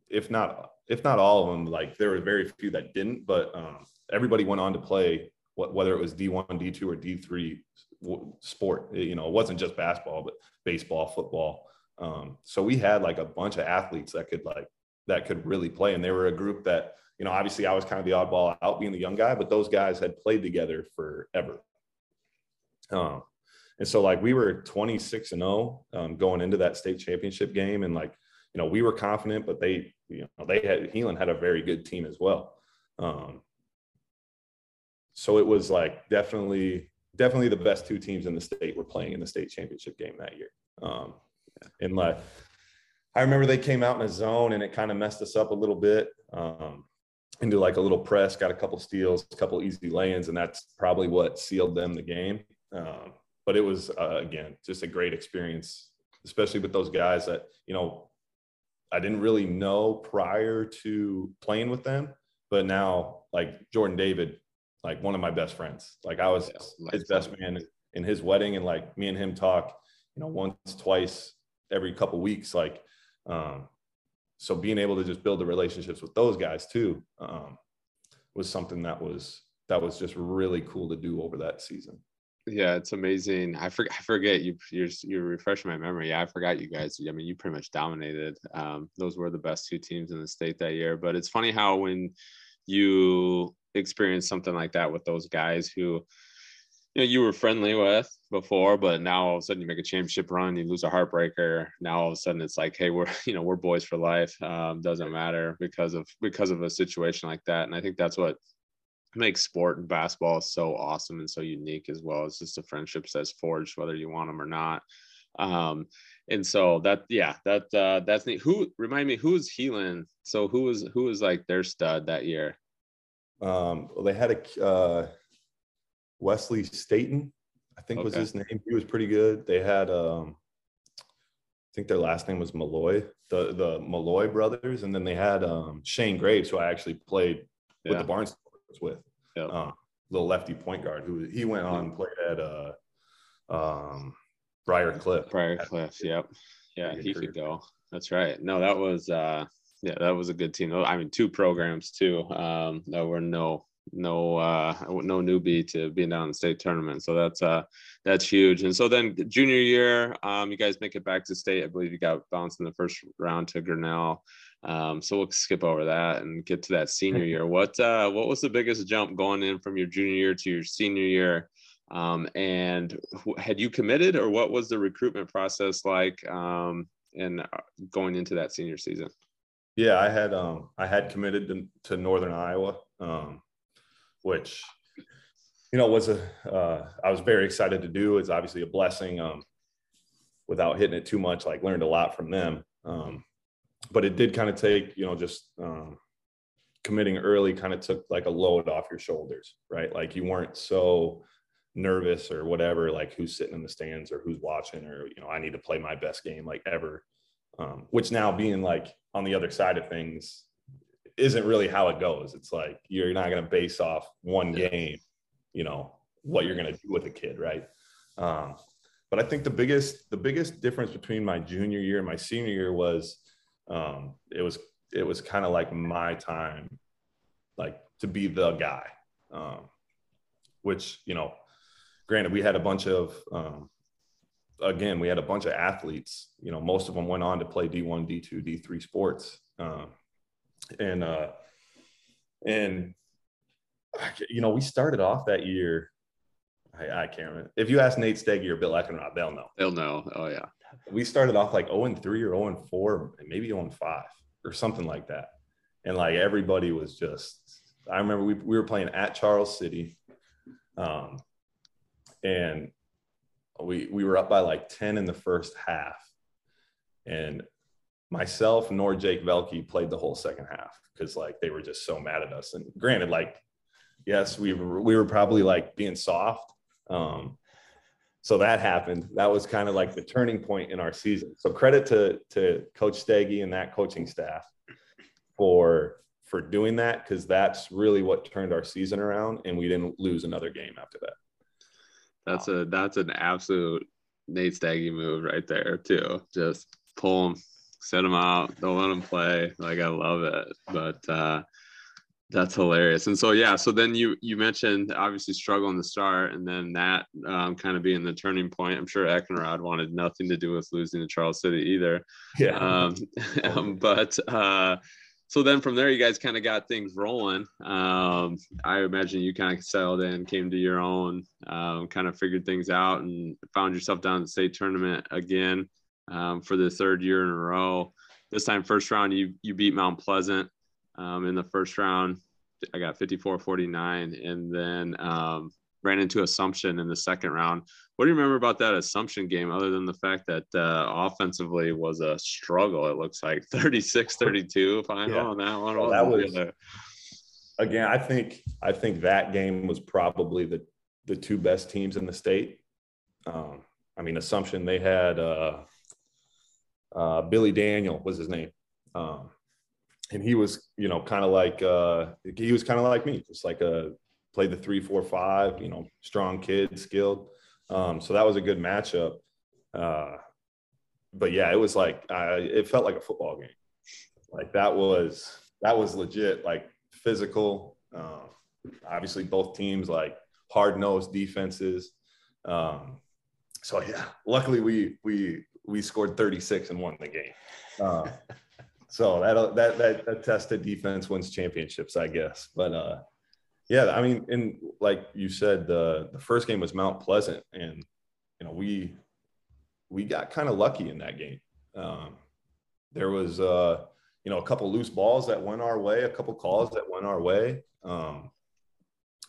if not if not all of them, like there were very few that didn't, but um, everybody went on to play whether it was D1, D2, or D3 sport. You know, it wasn't just basketball, but baseball, football. Um, so we had like a bunch of athletes that could like that could really play. And they were a group that, you know, obviously I was kind of the oddball out being the young guy, but those guys had played together forever. Um, and so like we were 26 and 0 um, going into that state championship game. And like, you know, we were confident, but they, you know, they had Heelan had a very good team as well. Um, so it was like definitely, definitely the best two teams in the state were playing in the state championship game that year. Um, and like, I remember they came out in a zone and it kind of messed us up a little bit. Um, into like a little press, got a couple steals, a couple easy lay-ins, and that's probably what sealed them the game. Um, but it was uh, again just a great experience, especially with those guys that you know I didn't really know prior to playing with them, but now like Jordan David, like one of my best friends. Like I was yeah, his best man in his wedding, and like me and him talk, you know, once, twice every couple weeks, like um, so being able to just build the relationships with those guys too um, was something that was that was just really cool to do over that season. Yeah, it's amazing. I forget. I forget you. You're you're refreshing my memory. Yeah, I forgot you guys. I mean, you pretty much dominated. Um, those were the best two teams in the state that year. But it's funny how when you experience something like that with those guys who you know you were friendly with before, but now all of a sudden you make a championship run, you lose a heartbreaker. Now all of a sudden it's like, hey, we're you know we're boys for life. Um, doesn't matter because of because of a situation like that. And I think that's what makes sport and basketball so awesome and so unique as well. It's just the friendships that's forged, whether you want them or not. Um, and so that, yeah, that uh, that's neat. Who remind me who's Heelan? So who was who was like their stud that year? Um, well, they had a uh, Wesley Staten, I think okay. was his name. He was pretty good. They had um, I think their last name was Malloy, the the Malloy brothers, and then they had um, Shane Graves, who I actually played with the Barnes with, yep. um, little lefty point guard who he went on and played at uh, um, Briar Cliff. Briar Cliff, yep, yeah, he could go. That's right. No, that was uh, yeah, that was a good team. I mean, two programs too. Um, that were no no uh no newbie to being down in the state tournament. So that's uh that's huge. And so then junior year um you guys make it back to state. I believe you got bounced in the first round to grinnell. Um so we'll skip over that and get to that senior year. What uh what was the biggest jump going in from your junior year to your senior year? Um and had you committed or what was the recruitment process like um and uh, going into that senior season? Yeah, I had um I had committed to, to Northern Iowa, um, which you know was a uh, I was very excited to do. It's obviously a blessing. Um, without hitting it too much, like learned a lot from them. Um, but it did kind of take you know just um, committing early kind of took like a load off your shoulders, right? Like you weren't so nervous or whatever, like who's sitting in the stands or who's watching or you know I need to play my best game like ever um, which now being like on the other side of things isn't really how it goes. It's like you're not going to base off one game, you know, what you're going to do with a kid, right? Um, but I think the biggest the biggest difference between my junior year and my senior year was um, it was it was kind of like my time, like to be the guy, um, which you know, granted we had a bunch of um, again, we had a bunch of athletes. You know, most of them went on to play D1, D2, D3 sports, um, and uh, and you know, we started off that year. I, I can't remember. If you ask Nate Steggy or Bill Eckenrod, they'll know. They'll know. Oh yeah. We started off like 0 and 3 or 0 and 4, maybe 0 and 5 or something like that. And like everybody was just, I remember we, we were playing at Charles City. Um, and we we were up by like 10 in the first half and myself nor jake velke played the whole second half because like they were just so mad at us. And granted like yes we were we were probably like being soft um so that happened. That was kind of like the turning point in our season. So credit to to coach Steggy and that coaching staff for for doing that because that's really what turned our season around and we didn't lose another game after that. That's a that's an absolute Nate Steggy move right there too. Just pull him, set them out, don't let them play. Like I love it. But uh that's hilarious. And so yeah, so then you you mentioned obviously struggling to start, and then that um, kind of being the turning point. I'm sure Eckenrod wanted nothing to do with losing to Charles City either. Yeah. Um, but uh, so then from there, you guys kind of got things rolling. Um, I imagine you kind of settled in, came to your own, um, kind of figured things out, and found yourself down in the state tournament again um, for the third year in a row. This time, first round, you you beat Mount Pleasant um, in the first round. I got 54 49, and then um, ran into Assumption in the second round. What do you remember about that Assumption game, other than the fact that uh, offensively was a struggle? It looks like 36 32 final yeah. on that one. Well, that was, again, I think I think that game was probably the the two best teams in the state. Um, I mean, Assumption, they had uh, uh, Billy Daniel was his name. Um, and he was, you know, kind of like uh, he was kind of like me, just like a played the three, four, five, you know, strong kid, skilled. Um, so that was a good matchup. Uh, but yeah, it was like uh, it felt like a football game. Like that was that was legit, like physical. Uh, obviously, both teams like hard nosed defenses. Um, so yeah, luckily we we we scored 36 and won the game. Uh, so that that that that tested defense wins championships, I guess. But uh, yeah, I mean, and like you said, the the first game was Mount Pleasant, and you know we we got kind of lucky in that game. Um, there was uh, you know a couple loose balls that went our way, a couple calls that went our way. Um,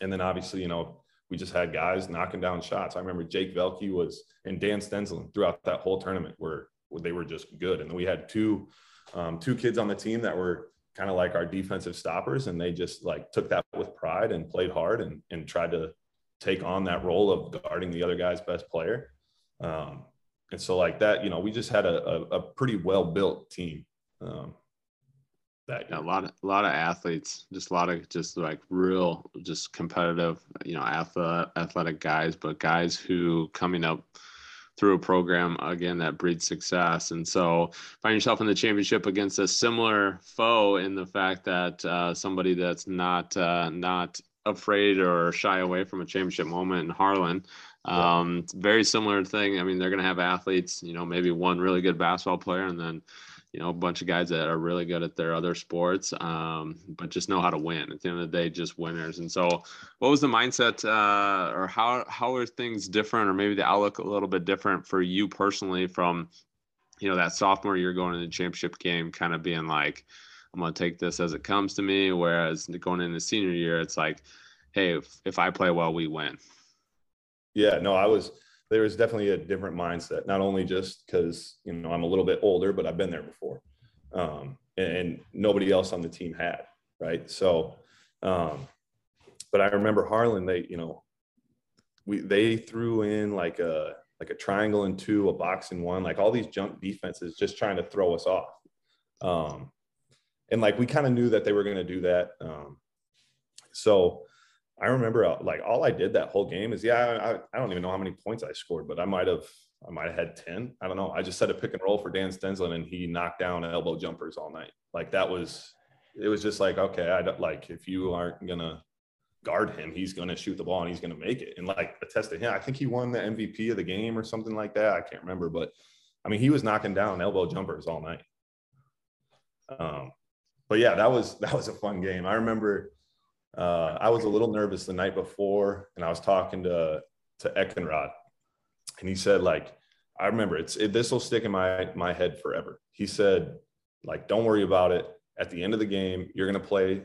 and then obviously, you know, we just had guys knocking down shots. I remember Jake Velke was and Dan Stensland throughout that whole tournament were they were just good. And we had two um, two kids on the team that were kind of like our defensive stoppers, and they just like took that with pride and played hard and and tried to take on that role of guarding the other guy's best player. Um, and so like that, you know, we just had a, a, a pretty well built team. Um, that yeah, a lot of a lot of athletes, just a lot of just like real, just competitive, you know, athletic, athletic guys, but guys who coming up through a program again that breeds success. And so find yourself in the championship against a similar foe in the fact that uh, somebody that's not uh, not afraid or shy away from a championship moment in Harlan. Um, very similar thing. I mean, they're going to have athletes, you know, maybe one really good basketball player and then you know, a bunch of guys that are really good at their other sports, um, but just know how to win. At the end of the day, just winners. And so, what was the mindset, uh, or how how are things different, or maybe the outlook a little bit different for you personally from, you know, that sophomore year going into the championship game, kind of being like, I'm gonna take this as it comes to me. Whereas going into senior year, it's like, hey, if, if I play well, we win. Yeah, no, I was there was definitely a different mindset, not only just because, you know, I'm a little bit older, but I've been there before. Um, and, and, nobody else on the team had, right? So, um, but I remember Harlan, they, you know, we, they threw in like a, like a triangle and two, a box and one, like all these junk defenses just trying to throw us off. Um, and like we kind of knew that they were going to do that. Um, so I remember uh, like all I did that whole game is yeah I, I don't even know how many points I scored but I might have I might have had 10 I don't know. I just set a pick and roll for Dan Stensland and he knocked down elbow jumpers all night. Like that was it was just like okay I don't like if you aren't gonna guard him he's gonna shoot the ball and he's gonna make it. And like attest to him I think he won the MVP of the game or something like that. I can't remember but I mean he was knocking down elbow jumpers all night. Um but yeah that was that was a fun game. I remember uh, I was a little nervous the night before, and I was talking to to Eckenrod, and he said like, I remember it's it, this will stick in my my head forever. He said like, don't worry about it. At the end of the game, you're gonna play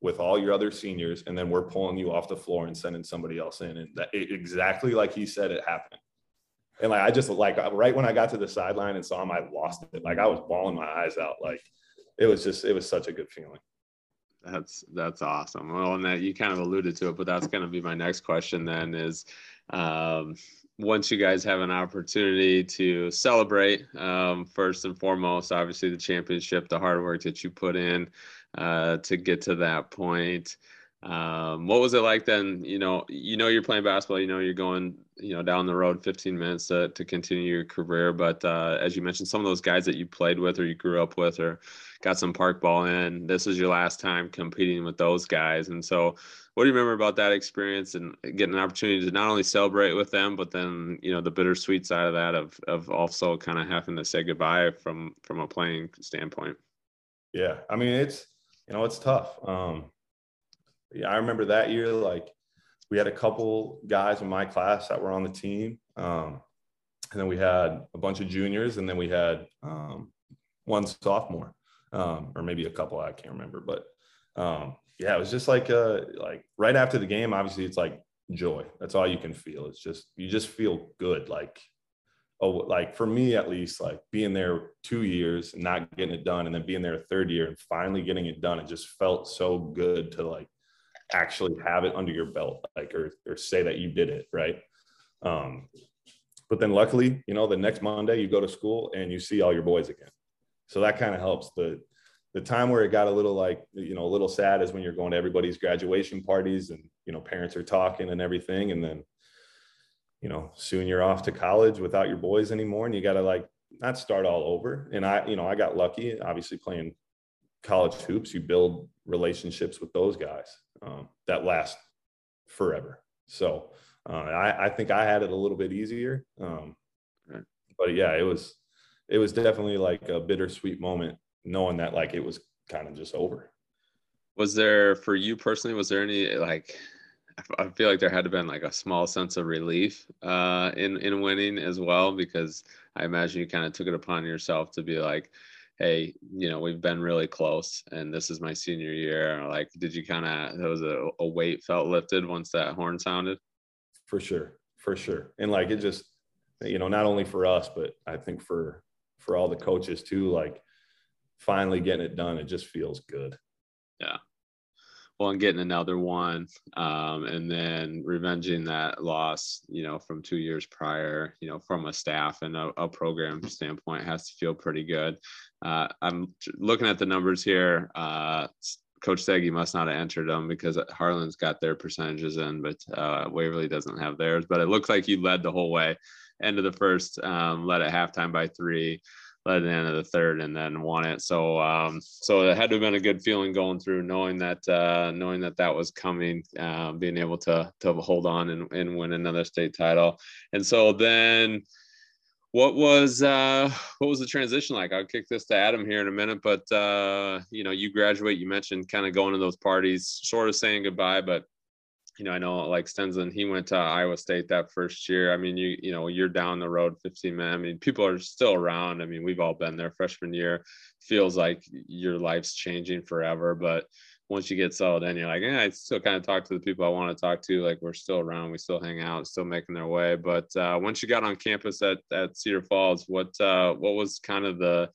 with all your other seniors, and then we're pulling you off the floor and sending somebody else in, and that it, exactly like he said it happened. And like I just like right when I got to the sideline and saw him, I lost it. Like I was bawling my eyes out. Like it was just it was such a good feeling. That's that's awesome. Well, and that you kind of alluded to it, but that's going to be my next question. Then is um, once you guys have an opportunity to celebrate, um, first and foremost, obviously the championship, the hard work that you put in uh, to get to that point. Um, what was it like then? You know, you know you're playing basketball. You know you're going, you know, down the road 15 minutes to, to continue your career. But uh, as you mentioned, some of those guys that you played with or you grew up with or got some park ball in, this is your last time competing with those guys. And so, what do you remember about that experience and getting an opportunity to not only celebrate with them, but then you know the bittersweet side of that of of also kind of having to say goodbye from from a playing standpoint. Yeah, I mean it's you know it's tough. Um, yeah, I remember that year, like we had a couple guys in my class that were on the team. Um, and then we had a bunch of juniors, and then we had um, one sophomore, um, or maybe a couple. I can't remember, but um, yeah, it was just like uh, like right after the game. Obviously, it's like joy. That's all you can feel. It's just you just feel good. Like oh, like for me at least, like being there two years and not getting it done, and then being there a third year and finally getting it done. It just felt so good to like actually have it under your belt, like or or say that you did it, right? Um, but then luckily, you know, the next Monday you go to school and you see all your boys again. So that kind of helps. The the time where it got a little like, you know, a little sad is when you're going to everybody's graduation parties and you know, parents are talking and everything. And then, you know, soon you're off to college without your boys anymore. And you gotta like not start all over. And I, you know, I got lucky, obviously playing college hoops, you build relationships with those guys um, that last forever. So uh, I, I, think I had it a little bit easier. Um, but yeah, it was it was definitely like a bittersweet moment knowing that like it was kind of just over. Was there for you personally? Was there any like? I feel like there had to been like a small sense of relief uh, in in winning as well because I imagine you kind of took it upon yourself to be like, hey, you know, we've been really close and this is my senior year? Like, did you kind of, there was a, a weight felt lifted once that horn sounded? For sure. For sure. And like, it just, you know, not only for us, but I think for, for all the coaches too, like finally getting it done, it just feels good. Yeah well, and getting another one, um, and then revenging that loss, you know, from two years prior, you know, from a staff and a, a program standpoint, has to feel pretty good. Uh, I'm looking at the numbers here. Uh, Coach Steggy must not have entered them because Harlan's got their percentages in, but uh, Waverly doesn't have theirs. But it looks like you led the whole way. End of the first, um, led at halftime by three led at the end of the third and then won it. So um, so it had to have been a good feeling going through, knowing that uh, knowing that that was coming, uh, being able to to hold on and, and win another state title. And so then. What was uh, what was the transition like? I'll kick this to Adam here in a minute, but uh, you know, you graduate. You mentioned kind of going to those parties, sort of saying goodbye, but you know, I know like Stenson, he went to Iowa State that first year. I mean, you you know, you're down the road 15 minutes. I mean, people are still around. I mean, we've all been there. Freshman year feels like your life's changing forever, but once you get settled in, you're like, yeah, I still kind of talk to the people I want to talk to. Like we're still around, we still hang out, still making their way. But uh, once you got on campus at at Cedar Falls, what uh, what was kind of the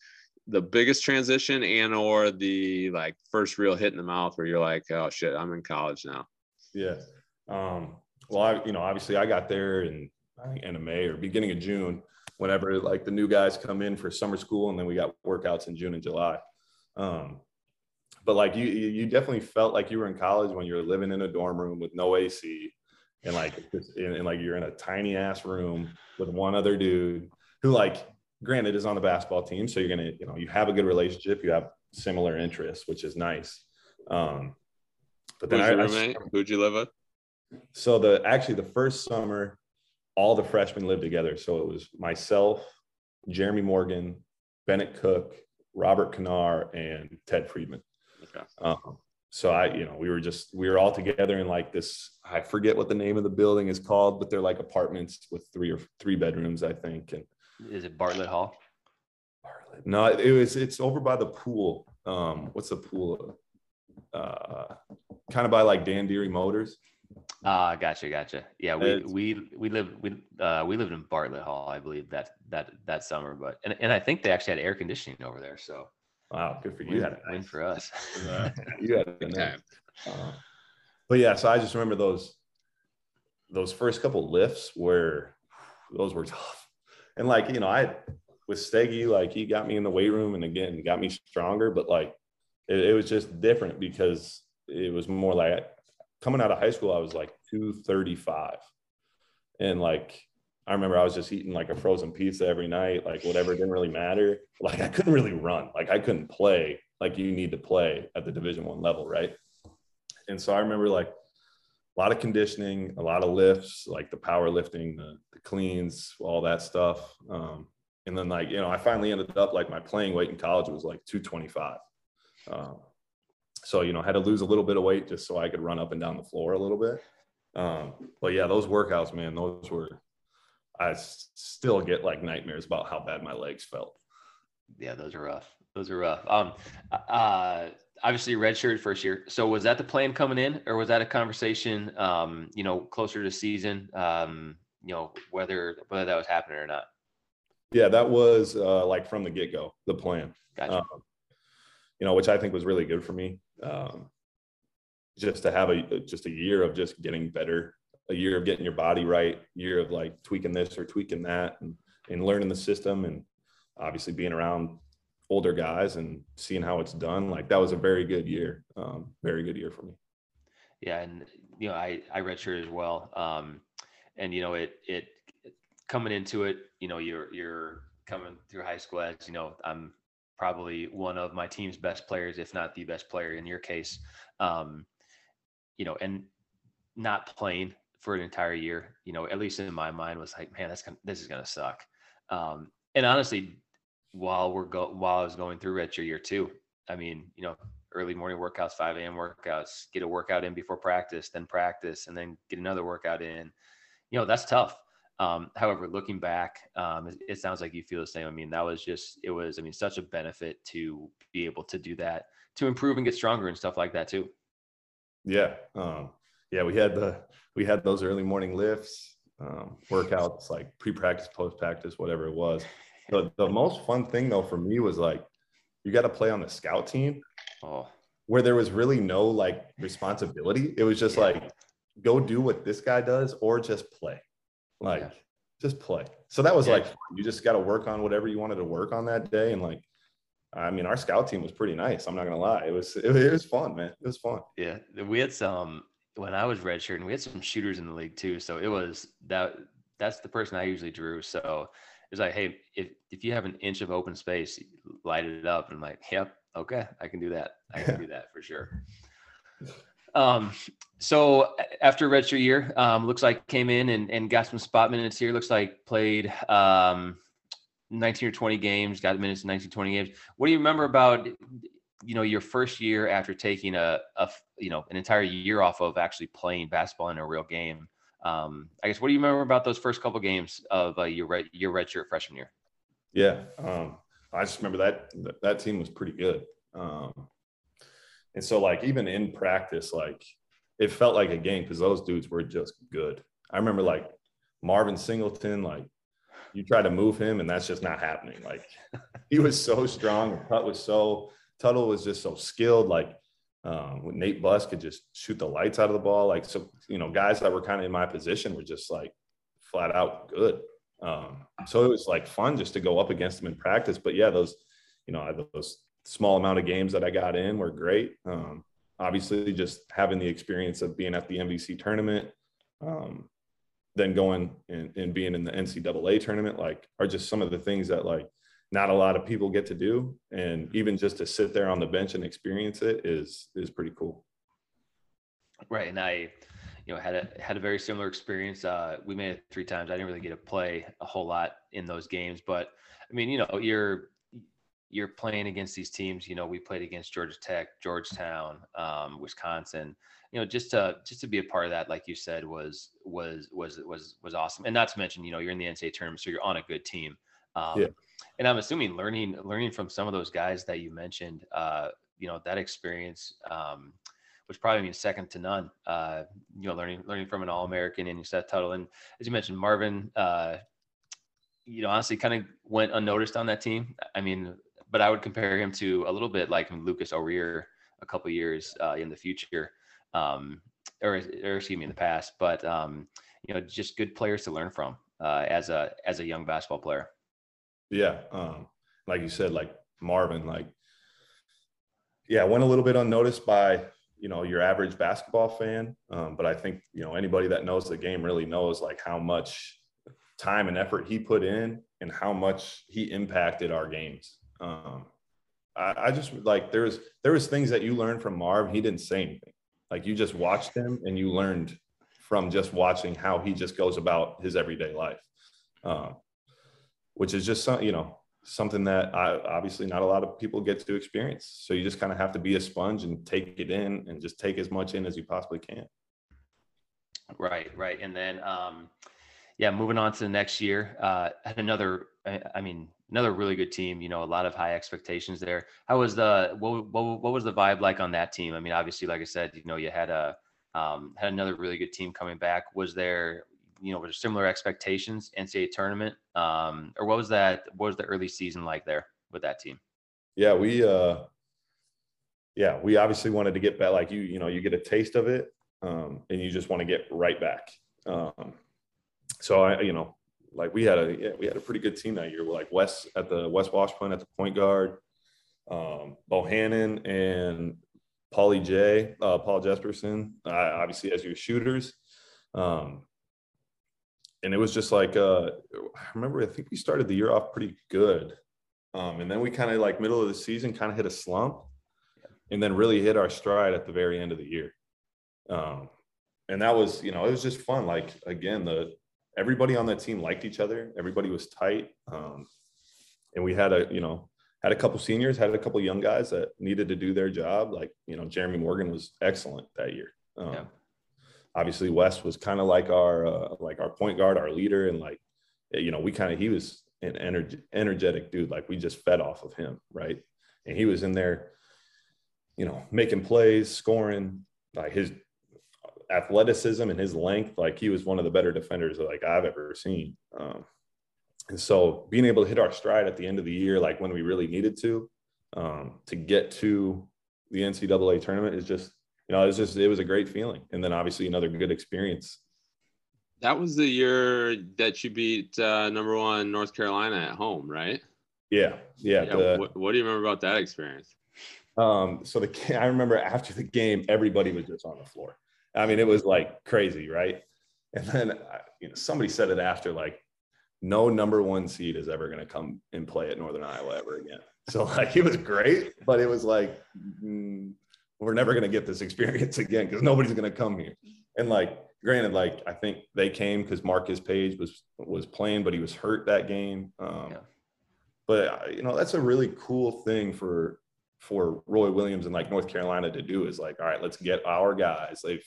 the biggest transition and or the like first real hit in the mouth where you're like, oh shit, I'm in college now. Yeah. Um, well, I, you know, obviously I got there in I think end of May or beginning of June, whenever like the new guys come in for summer school, and then we got workouts in June and July. Um, but like you, you definitely felt like you were in college when you were living in a dorm room with no AC, and like, and, and like you're in a tiny ass room with one other dude who, like, granted, is on the basketball team, so you're gonna, you know, you have a good relationship, you have similar interests, which is nice. Um, but then Who's I, I, who'd you live with? So the actually the first summer, all the freshmen lived together. So it was myself, Jeremy Morgan, Bennett Koch, Robert Kanar, and Ted Friedman. Okay. Um, so I, you know, we were just we were all together in like this. I forget what the name of the building is called, but they're like apartments with three or three bedrooms, I think. And is it Bartlett Hall? Bartlett. No, it was. It's over by the pool. Um, what's the pool? Uh, kind of by like Dan Deery Motors. Ah, uh, gotcha, gotcha. Yeah, we it's, we we lived we uh we lived in Bartlett Hall, I believe that that that summer, but and, and I think they actually had air conditioning over there. So wow, good for you. Win, win for us. you had a time. Uh, but yeah, so I just remember those those first couple lifts where those were tough, and like you know I with Steggy, like he got me in the weight room and again got me stronger, but like it, it was just different because it was more like coming out of high school, I was like 235. And like, I remember I was just eating like a frozen pizza every night, like whatever, didn't really matter. Like I couldn't really run. Like I couldn't play like you need to play at the division one level. Right. And so I remember like a lot of conditioning, a lot of lifts, like the power lifting, the, the cleans, all that stuff. Um, and then like, you know, I finally ended up like my playing weight in college was like 225. Um, so you know I had to lose a little bit of weight just so i could run up and down the floor a little bit um, but yeah those workouts man those were i still get like nightmares about how bad my legs felt. Yeah those are rough. Those are rough. Um uh obviously redshirt first year. So was that the plan coming in or was that a conversation um you know closer to season um you know whether whether that was happening or not? Yeah that was uh like from the get-go the plan. Gotcha. Um, you know which i think was really good for me. Um, just to have a just a year of just getting better, a year of getting your body right, year of like tweaking this or tweaking that, and and learning the system, and obviously being around older guys and seeing how it's done. Like that was a very good year, um, very good year for me. Yeah, and you know I I redshirt as well, um, and you know it it coming into it, you know you're you're coming through high school as you know I'm probably one of my team's best players, if not the best player in your case. Um, you know, and not playing for an entire year, you know, at least in my mind was like, man, that's gonna, this is gonna suck. Um, and honestly, while we're go while I was going through redshirt year two, I mean, you know, early morning workouts, 5 a.m. workouts, get a workout in before practice, then practice, and then get another workout in. You know, that's tough. Um, however, looking back, um, it, it, sounds like you feel the same. I mean, that was just it was I mean such a benefit to be able to do that to improve and get stronger and stuff like that too. Yeah, um, yeah, we had the we had those early morning lifts, um, workouts like pre-practice, post-practice, whatever it was. The, the most fun thing though for me was like you got to play on the scout team. Oh where there was really no like responsibility. It was just yeah. like, go do what this guy does or just play. Like, yeah. just play. So that was yeah. like, you just got to work on whatever you wanted to work on that day. And like, I mean, our scout team was pretty nice. I'm not gonna lie. It was it, it was fun, man. It was fun. Yeah, we had some when I was redshirt, and we had some shooters in the league too. So it was that that's the person I usually drew. So it's like, hey, if if you have an inch of open space, light it up. And I'm like, yep, okay, I can do that. I can do that for sure. Um, so after redshirt year, um, looks like came in and, and got some spot minutes here. Looks like played um, 19 or 20 games, got minutes in 19, 20 games. What do you remember about, you know, your first year after taking a, a you know, an entire year off of actually playing basketball in a real game? Um, I guess, what do you remember about those first couple games of uh, your red, your redshirt freshman year? Yeah. Um, I just remember that that team was pretty good. Um, and so like even in practice, like it felt like a game because those dudes were just good. I remember like Marvin Singler, like you try to move him and that's just not happening. Like he was so strong. Tut was so Tuttle was just so skilled. Like um, Nate Buss could just shoot the lights out of the ball. Like so, you know, guys that were kind of in my position were just like flat out good. Um, so it was like fun just to go up against them in practice. But yeah, those, you know, those small amount of games that I got in were great. Um, obviously, just having the experience of being at the MVC tournament, um, then going and, and, being in the NCAA tournament, like, are just some of the things that like not a lot of people get to do. And even just to sit there on the bench and experience it is is pretty cool. Right, and I you know had a had a very similar experience. Uh, we made it three times. I didn't really get to play a whole lot in those games, but I mean, you know, you're you're playing against these teams. You know, we played against Georgia Tech, Georgetown, um, Wisconsin. You know, just to just to be a part of that, like you said, was was was was was awesome. And not to mention, you know, you're in the NCAA tournament, so you're on a good team. Um, yeah. And I'm assuming learning learning from some of those guys that you mentioned, uh, you know, that experience. Um, which probably means second to none. Uh, you know, learning learning from an All American and Seth Tuttle, and as you mentioned, Marvin. Uh, you know, honestly, kind of went unnoticed on that team. I mean, but I would compare him to a little bit like Lucas O'Rear a couple years uh, in the future, um, or, or excuse me, in the past. But um, you know, just good players to learn from uh, as a as a young basketball player. Yeah, um, like you said, like Marvin, like yeah, went a little bit unnoticed by you know your average basketball fan. Um, but i think you know anybody that knows the game really knows like how much time and effort he put in and how much he impacted our games. Um, I, I, just like there was there was things that you learned from marv he didn't say anything. Like you just watched him and you learned from just watching how he just goes about his everyday life. Um, which is just some you know something that I, obviously not a lot of people get to experience. So you just kind of have to be a sponge and take it in and just take as much in as you possibly can. Right, right. And then, um, yeah, moving on to the next year, uh, had another, I mean, another really good team, you know, a lot of high expectations there. How was the, what, what, what was the vibe like on that team? I mean, obviously, like I said, you know, you had a, um, had another really good team coming back. Was there, you know, were similar expectations NCAA tournament, um, or what was that? What was the early season like there with that team? Yeah, we, uh, yeah, we obviously wanted to get back. Like you, you know, you get a taste of it, um, and you just want to get right back. Um, so I, you know, like we had a yeah, we had a pretty good team that year. We're like West at the Wes Washpun at the point guard, um, Bohannon and Paulie J, uh, Paul Jesperson, uh, obviously as your shooters. Um, and it was just like uh, I remember I think we started the year off pretty good, um, and then we kind of like middle of the season kind of hit a slump, and then really hit our stride at the very end of the year, um, and that was you know it was just fun. Like again, the everybody on that team liked each other. Everybody was tight, um, and we had a you know had a couple seniors, had a couple young guys that needed to do their job. Like you know Jeremy Morgan was excellent that year. Um, yeah obviously Wes was kind of like our uh, like our point guard, our leader, and like you know we kind of he was an energ- energetic dude. Like we just fed off of him, right? And he was in there, you know, making plays, scoring. Like his athleticism and his length, like he was one of the better defenders like I've ever seen. Um, and so being able to hit our stride at the end of the year, like when we really needed to, um, to get to the NCAA tournament is just, you know, it was just, it was a great feeling. And then obviously another good experience. That was the year that you beat uh, number one North Carolina at home, right? Yeah. Yeah. yeah the, what, what do you remember about that experience? Um, so the, I remember after the game, everybody was just on the floor. I mean, it was like crazy, right? And then you know, somebody said it after, like, no number one seed is ever going to come and play at Northern Iowa ever again. So like, it was great, but it was like, mm, we're never going to get this experience again because nobody's going to come here. And like, granted, like I think they came because Marcus Paige was was playing, but he was hurt that game. Um, yeah. But uh, you know, that's a really cool thing for for Roy Williams and like North Carolina to do is like, all right, let's get our guys. They've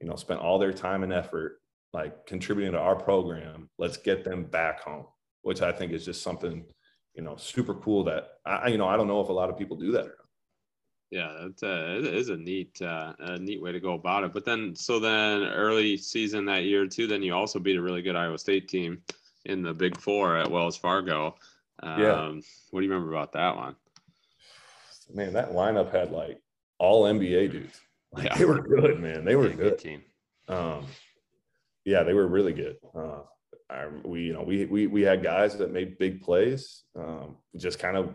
you know, spent all their time and effort like contributing to our program. Let's get them back home, which I think is just something, you know, super cool that I, you know, I don't know if a lot of people do that or not. Yeah, that's a, it is a neat, uh, a neat way to go about it. But then, so then early season that year too, then you also beat a really good Iowa State team in the Big Four at Wells Fargo. Um, yeah. What do you remember about that one? Man, that lineup had like all NBA dudes. Like yeah. they were good, man. They were good. good. team. Um, yeah, they were really good. Uh, I, we, you know, we we we had guys that made big plays. Um, just kind of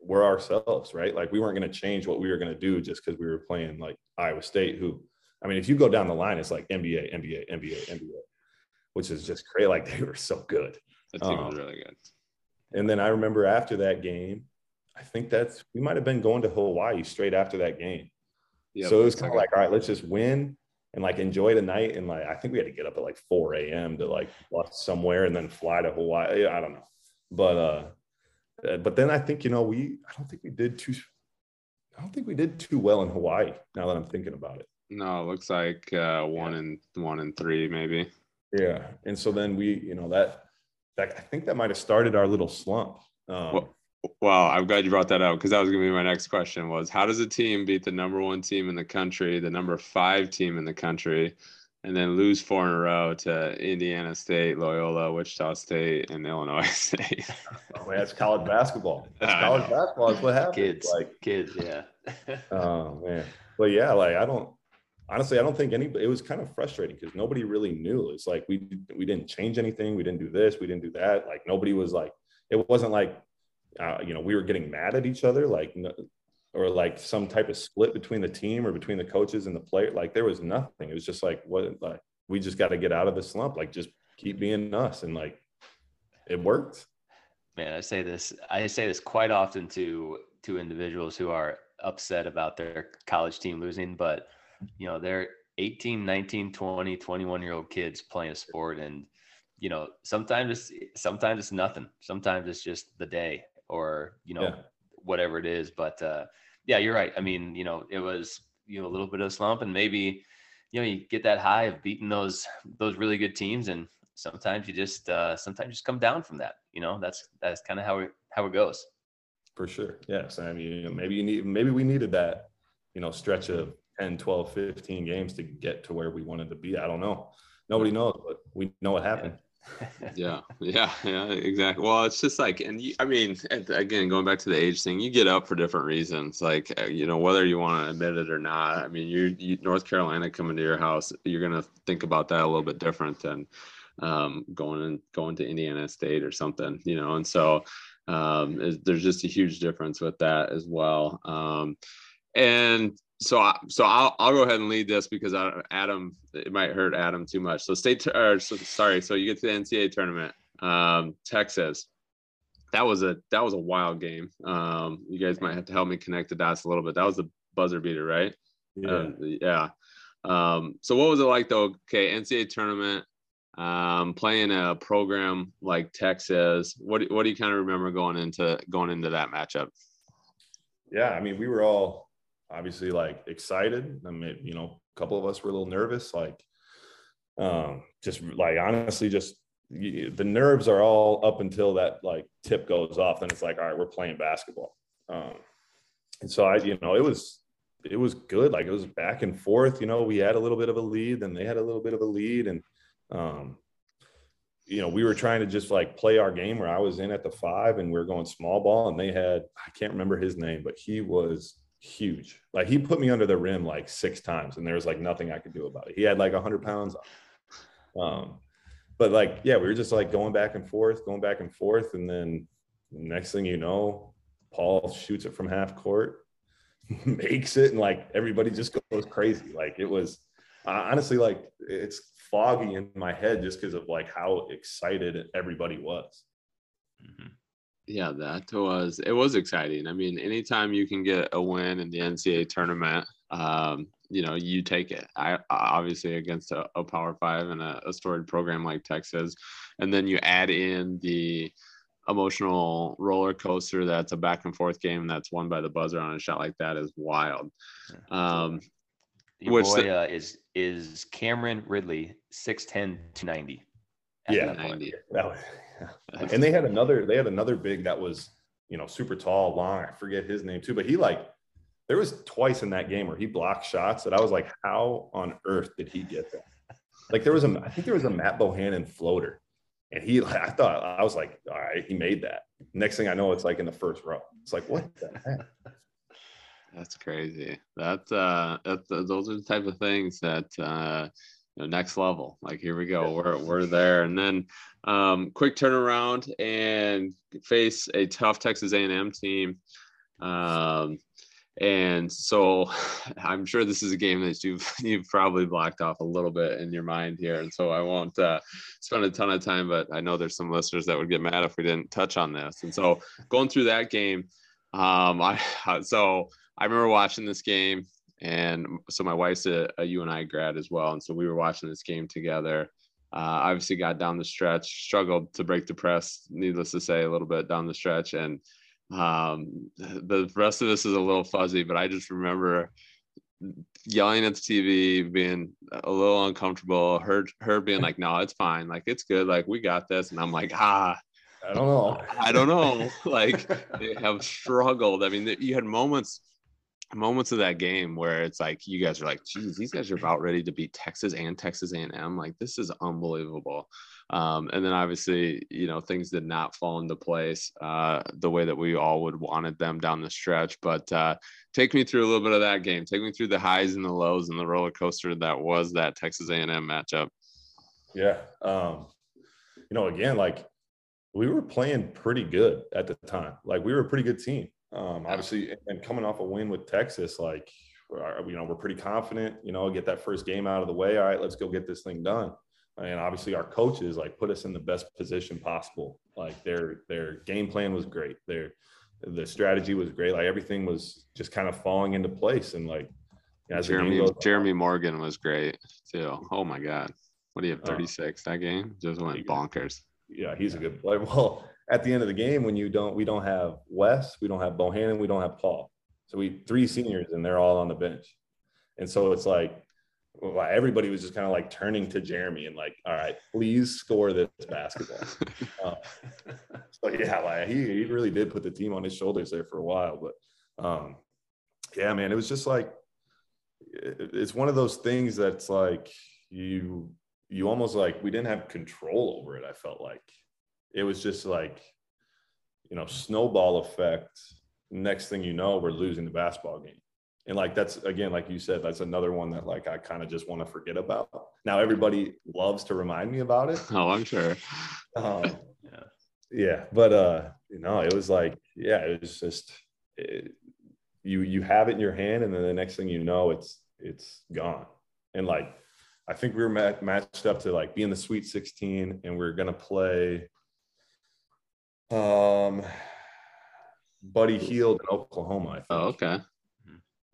were ourselves, right? Like we weren't going to change what we were going to do just because we were playing like Iowa State. Who, I mean, if you go down the line, it's like NBA, NBA, NBA, NBA, which is just crazy. Like they were so good. That team um, was really good. And then I remember after that game, I think that's we might have been going to Hawaii straight after that game. Yep. So it was kind of like, all right, let's just win and like enjoy the night. And like, I think we had to get up at like 4 a.m. to like bus somewhere and then fly to Hawaii. I don't know. But, uh, uh, but then I think, you know, we, I don't think we did too, I don't think we did too well in Hawaii now that I'm thinking about it. No, it looks like uh, one and one and three, maybe. Yeah. And so then we, you know, that, that I think that might have started our little slump. Um, well, well, I'm glad you brought that up because that was going to be my next question was how does a team beat the number one team in the country, the number five team in the country, and then lose four in a row to Indiana State, Loyola, Wichita State, and Illinois State? oh, man, that's college basketball. That's college basketball. That's what happens. Kids, like kids, yeah. oh man, but yeah, like I don't honestly, I don't think anybody. It was kind of frustrating because nobody really knew. It's like we we didn't change anything. We didn't do this. We didn't do that. Like nobody was like. It wasn't like uh, you know, we were getting mad at each other, like, or like some type of split between the team or between the coaches and the player. Like there was nothing. It was just like, what, like, we just got to get out of the slump. Like, just keep being us. And like, it worked. Man, I say this, I say this quite often to, to individuals who are upset about their college team losing, but you know, they're 18, 19, 20, 21 year old kids playing a sport and, you know, sometimes it's sometimes it's nothing. Sometimes it's just the day or you know yeah. whatever it is. But uh, yeah, you're right. I mean, you know, it was you know a little bit of a slump, and maybe you know you get that high of beating those those really good teams, and sometimes you just uh, sometimes you just come down from that. You know, that's that's kind of how it how it goes. For sure. Yes. I mean, maybe you need maybe we needed that you know stretch of 10 12 15 games to get to where we wanted to be i don't know nobody knows but we know what happened yeah, yeah, yeah, yeah, exactly. Well, it's just like, and you, I mean, again, going back to the age thing, you get up for different reasons. Like, uh, you know, whether you want to admit it or not. I mean, you, you North Carolina coming to your house, you're gonna think about that a little bit different than um, going and going to Indiana State or something, you know. And so um, there's just a huge difference with that as well. Um, and so I, so I'll, I'll go ahead and lead this because I, Adam it might hurt Adam too much. So state or so, sorry. So you get to the NCAA tournament, um, Texas. That was a that was a wild game. Um, you guys might have to help me connect the dots a little bit. That was the buzzer beater, right? Yeah. Uh, yeah. Um, so what was it like though? Okay, NCAA tournament, um, playing a program like Texas. What what do you kind of remember going into going into that matchup? Yeah, I mean, we were all obviously like excited. I mean, you know, a couple of us were a little nervous, like um, just like honestly, just the nerves are all up until that like tip goes off. Then it's like, all right, we're playing basketball. Um, and so I, you know, it was it was good. Like it was back and forth. You know, we had a little bit of a lead, then they had a little bit of a lead, and um, you know, we were trying to just like play our game where I was in at the five and we are going small ball, and they had I can't remember his name, but he was huge. Like he put me under the rim like six times, and there was like nothing I could do about it. He had like hundred pounds. Um, but like, yeah, we were just like going back and forth, going back and forth, and then next thing you know, Paul shoots it from half court, makes it, and like everybody just goes crazy. Like it was uh, honestly like it's foggy in my head just because of like how excited everybody was. Mm-hmm. Yeah, that was it was exciting. I mean, anytime you can get a win in the NCAA tournament, um, you know, you take it. I obviously against a, a Power Five and a, a storied program like Texas, and then you add in the emotional roller coaster that's a back and forth game that's won by the buzzer on a shot like that is wild. Um, Your which boy, the, uh, is is Cameron Ridley, 6'10, 290. Yeah, 90. Was, and they had another they had another big that was you know super tall, long. I forget his name too, but he like there was twice in that game where he blocked shots that I was like, how on earth did he get that? Like there was a I think there was a Matt Bohannon floater and he, I thought, I was like, all right, he made that. Next thing I know, it's like in the first row. It's like, what the heck? That's crazy. That, uh, that, those are the type of things that, uh, you know, next level. Like, here we go. We're, we're there. And then, um, quick turnaround and face a tough Texas A&M team. Um, and so I'm sure this is a game that you've you've probably blocked off a little bit in your mind here. And so I won't uh, spend a ton of time, but I know there's some listeners that would get mad if we didn't touch on this. And so going through that game, um, I so I remember watching this game, and so my wife's a, a UNI grad as well, and so we were watching this game together. Uh, obviously, got down the stretch, struggled to break the press, needless to say, a little bit down the stretch, and um, the rest of this is a little fuzzy, but I just remember yelling at the TV, being a little uncomfortable. Her her being like, "No, it's fine. Like it's good. Like we got this." And I'm like, "Ah." I don't know. I don't know. like they have struggled. I mean, you had moments moments of that game where it's like you guys are like, geez, these guys are about ready to beat Texas and Texas A&M. Like this is unbelievable. Um, and then obviously, you know, things did not fall into place uh, the way that we all would wanted them down the stretch. But uh, take me through a little bit of that game. Take me through the highs and the lows and the roller coaster that was that Texas A&M matchup. Yeah, um, you know, again, like we were playing pretty good at the time. Like we were a pretty good team. Um, obviously, and coming off a win with Texas, like you know, we're pretty confident. You know, get that first game out of the way. All right, let's go get this thing done. And obviously, our coaches like put us in the best position possible. Like their their game plan was great. Their the strategy was great. Like everything was just kind of falling into place. And like as Jeremy goes, Jeremy Morgan was great too. Oh my God, what do you have? Uh, Thirty six uh, that game just went bonkers. Yeah, he's a good player. Well, at the end of the game when you don't we don't have Wes, we don't have Bohannon, we don't have Paul. So we three seniors and they're all on the bench. And so it's like well, everybody was just kind of like turning to Jeremy and like, all right, please score this basketball. uh, so yeah, like he, he really did put the team on his shoulders there for a while. But um, yeah, man, it was just like it, it's one of those things that's like you you almost like we didn't have control over it. I felt like it was just like, you know, snowball effect. Next thing you know, we're losing the basketball game. And like that's again, like you said, that's another one that like I kind of just want to forget about. Now everybody loves to remind me about it. Oh, I'm sure. Um, yeah, yeah, but uh, you know, it was like, yeah, it was just it, you you have it in your hand, and then the next thing you know, it's it's gone. And like, I think we were mat- matched up to like be in the Sweet 16, and we are gonna play um, Buddy Hield in Oklahoma. i Oh, okay.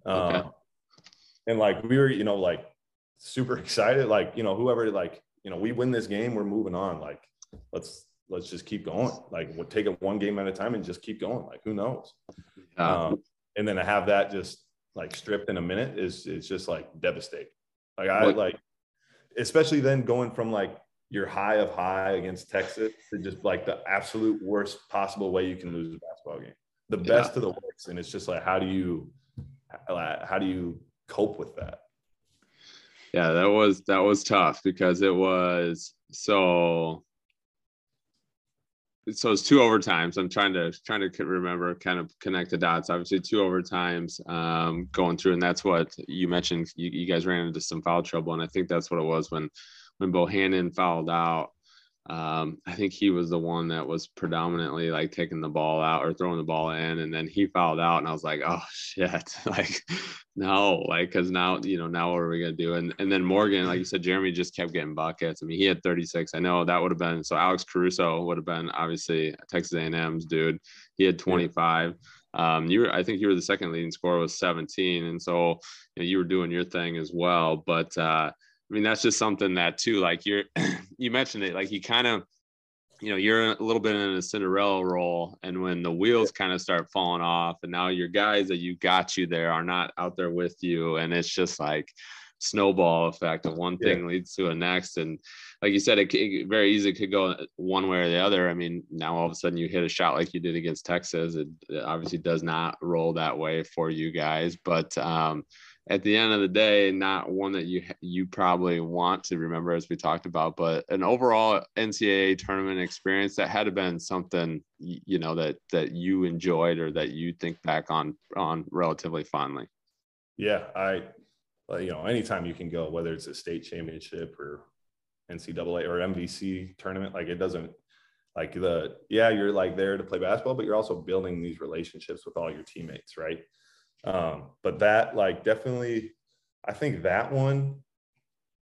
Uh, okay. And like we were, you know, like super excited. Like you know, whoever like you know, we win this game, we're moving on. Like let's let's just keep going. Like we'll take it one game at a time and just keep going. Like who knows? Um, and then to have that just like stripped in a minute is is just like devastating. Like I what? like, especially then going from like your high of high against Texas to just like the absolute worst possible way you can lose a basketball game, the best yeah. of the worst, and it's just like how do you how do you cope with that? Yeah, that was that was tough because it was so so it's two overtimes. I'm trying to trying to remember, kind of connect the dots. Obviously, two overtimes um, going through, and that's what you mentioned. You, you, guys ran into some foul trouble, and I think that's what it was when when Bohannon fouled out. Um, I think he was the one that was predominantly like taking the ball out or throwing the ball in, and then he fouled out, and I was like, oh shit, like no, like because now you know now what are we gonna do? And and then Morgan, like you said, Jeremy just kept getting buckets. I mean, he had 36. I know that would have been so. Alex Caruso would have been obviously Texas A&M's dude. He had 25. Um, you were, I think you were the second leading scorer was 17, and so you, know, you were doing your thing as well. But uh, I mean, that's just something that too, like you're, you mentioned it, like you kind of, you know, you're a little bit in a Cinderella role. And when the wheels kind of start falling off and now your guys that you got you there are not out there with you. And it's just like snowball effect of one thing yeah. leads to a next. And like you said, it, it, very easily could go one way or the other. I mean, now all of a sudden you hit a shot like you did against Texas. It, it obviously does not roll that way for you guys, but, um, at the end of the day, not one that you you probably want to remember, as we talked about, but an overall NCAA tournament experience that had to been something you know that that you enjoyed or that you think back on on relatively fondly. Yeah, I you know anytime you can go, whether it's a state championship or NCAA or MVC tournament, like it doesn't like the yeah you're like there to play basketball, but you're also building these relationships with all your teammates, right? Um, but that like definitely, I think that one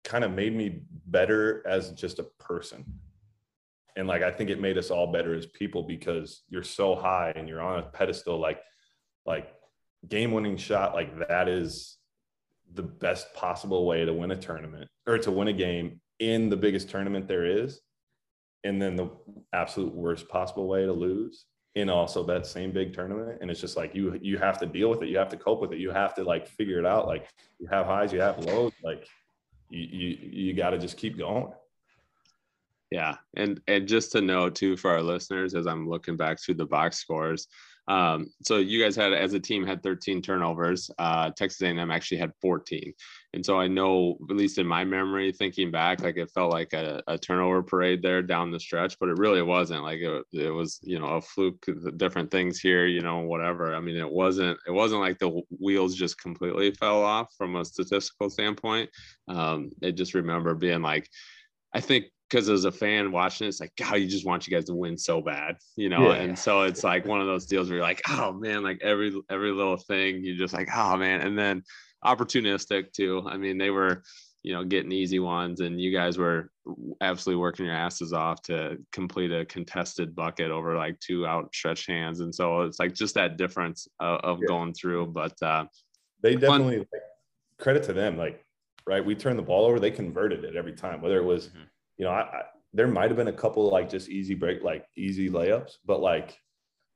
kind of made me better as just a person. And like I think it made us all better as people because you're so high and you're on a pedestal, like like game winning shot, like that is the best possible way to win a tournament or to win a game in the biggest tournament there is. And then the absolute worst possible way to lose in also that same big tournament and it's just like you you have to deal with it you have to cope with it you have to like figure it out like you have highs you have lows like you you, you got to just keep going. Yeah and and just to know too for our listeners as i'm looking back through the box scores um, so you guys had, as a team, had 13 turnovers. Uh, Texas A&M actually had 14, and so I know, at least in my memory, thinking back, like it felt like a, a turnover parade there down the stretch, but it really wasn't. Like it, it was, you know, a fluke, different things here, you know, whatever. I mean, it wasn't. It wasn't like the wheels just completely fell off from a statistical standpoint. Um, I just remember being like, I think because as a fan watching it, it's like, God, you just want you guys to win so bad, you know? Yeah. And so it's like one of those deals where you're like, oh man, like every every little thing, you're just like, oh man. And then opportunistic too. I mean, they were, you know, getting easy ones, and you guys were absolutely working your asses off to complete a contested bucket over like two outstretched hands. And so it's like just that difference of, of yeah. going through. But uh they definitely like, credit to them, like right, we turned the ball over, they converted it every time, whether it was mm-hmm you know, I, I there might have been a couple like just easy break, like easy layups, but like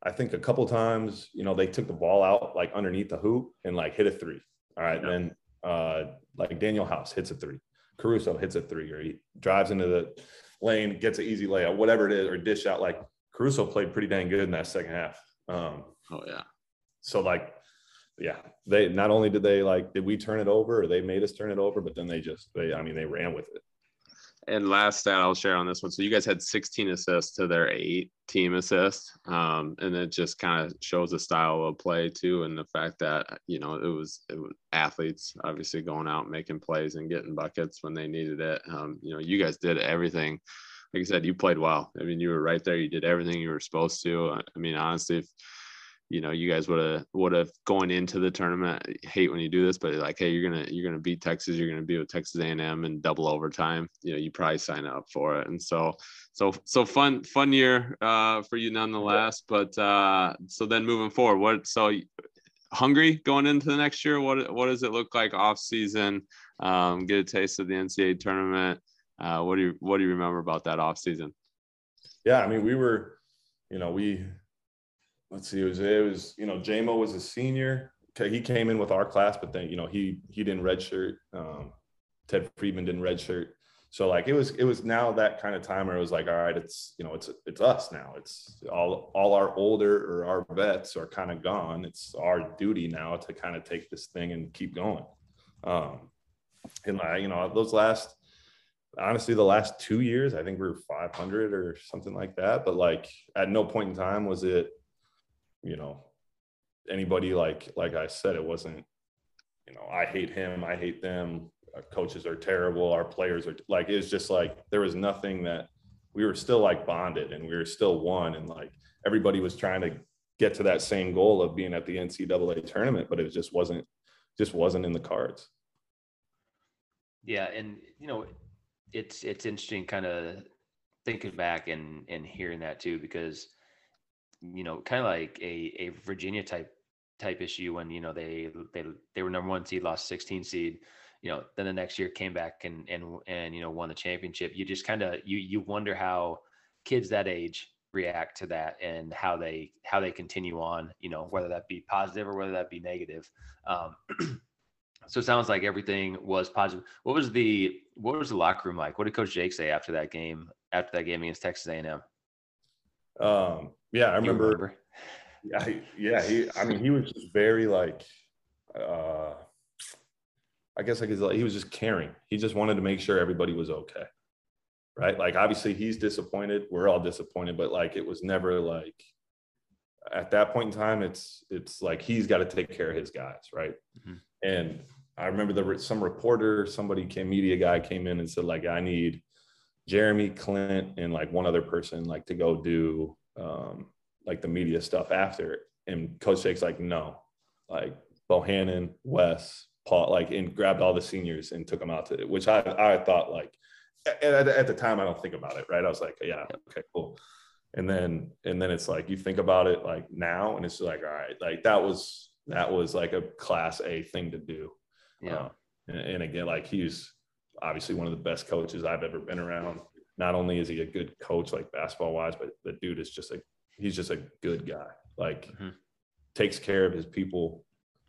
I think a couple times, you know, they took the ball out like underneath the hoop and like hit a three. All right. Yeah. Then uh like Danuel House hits a three. Caruso hits a three or he drives into the lane, gets an easy layup, whatever it is, or dish out. Like Caruso played pretty dang good in that second half. Um oh yeah. So like yeah, they not only did they like did we turn it over or they made us turn it over, but then they just they I mean they ran with it and last stat I'll share on this one. So you guys had 16 assists to their eight team assists. Um, and it just kind of shows the style of play too. And the fact that, you know, it was, it was athletes obviously going out, making plays and getting buckets when they needed it. Um, you know, you guys did everything. Like I said, you played well. I mean, you were right there. You did everything you were supposed to. I mean, honestly, if, you know you guys would have would have going into the tournament I hate when you do this but like hey you're gonna you're gonna beat texas you're gonna be with texas a&m in double overtime you know you probably sign up for it. And so so so fun fun year uh, for you nonetheless but uh, so then moving forward what so hungry going into the next year? What what does it look like off season? Um, get a taste of the ncaa tournament. Uh, what do you what do you remember about that off season? Yeah i mean we were you know we let's see, it was it was you know JMO was a senior. He came in with our class, but then you know he he didn't redshirt. Um, Ted Friedman didn't redshirt. So like it was it was now that kind of time where it was like, all right, it's you know, it's it's us now. It's all all our older or our vets are kind of gone. It's our duty now to kind of take this thing and keep going. Um, and like you know, those last honestly the last two years, I think we were 500 or something like that. But like at no point in time was it, you know, anybody like like I said, it wasn't, you know, I hate him, I hate them our coaches are terrible, our players are like it's just like there was nothing that we were still like bonded and we were still one and like everybody was trying to get to that same goal of being at the NCAA tournament, but it just wasn't just wasn't in the cards. Yeah, and you know, it's it's interesting kind of thinking back and and hearing that too because you know, kind of like a a Virginia type type issue when you know they they they were number one seed, lost 16 seed you know, then the next year came back and and and you know won the championship. You just kind of you you wonder how kids that age react to that and how they how they continue on. You know, whether that be positive or whether that be negative. Um, so it sounds like everything was positive. What was the what was the locker room like? What did Coach Jake say after that game? After that game against Texas A&M? Um, yeah, I remember, remember. Yeah, yeah. He, I mean, he was just very like. uh I guess like he was just caring. He just wanted to make sure everybody was okay. Right. Like obviously he's disappointed. We're all disappointed, but like it was never like at that point in time, it's it's like he's got to take care of his guys, right? Mm-hmm. And I remember there was some reporter, somebody came, media guy came in and said, like, I need Jeremy, Klint, and like one other person like to go do um like the media stuff after. And Coach Jake's like, no, like Bohannon, Wes, Paul, like, and grabbed all the seniors and took them out to, which I, I thought like, at, at the time, I don't think about it, right? I was like, yeah, okay, cool. And then, and then it's like, you think about it like now, and it's like, all right, like that was, that was like a class A thing to do. Yeah. Uh, and, and again, like he's obviously one of the best coaches I've ever been around. Not only is he a good coach, like basketball wise, but the dude is just a, he's just a good guy. Like, mm-hmm. takes care of his people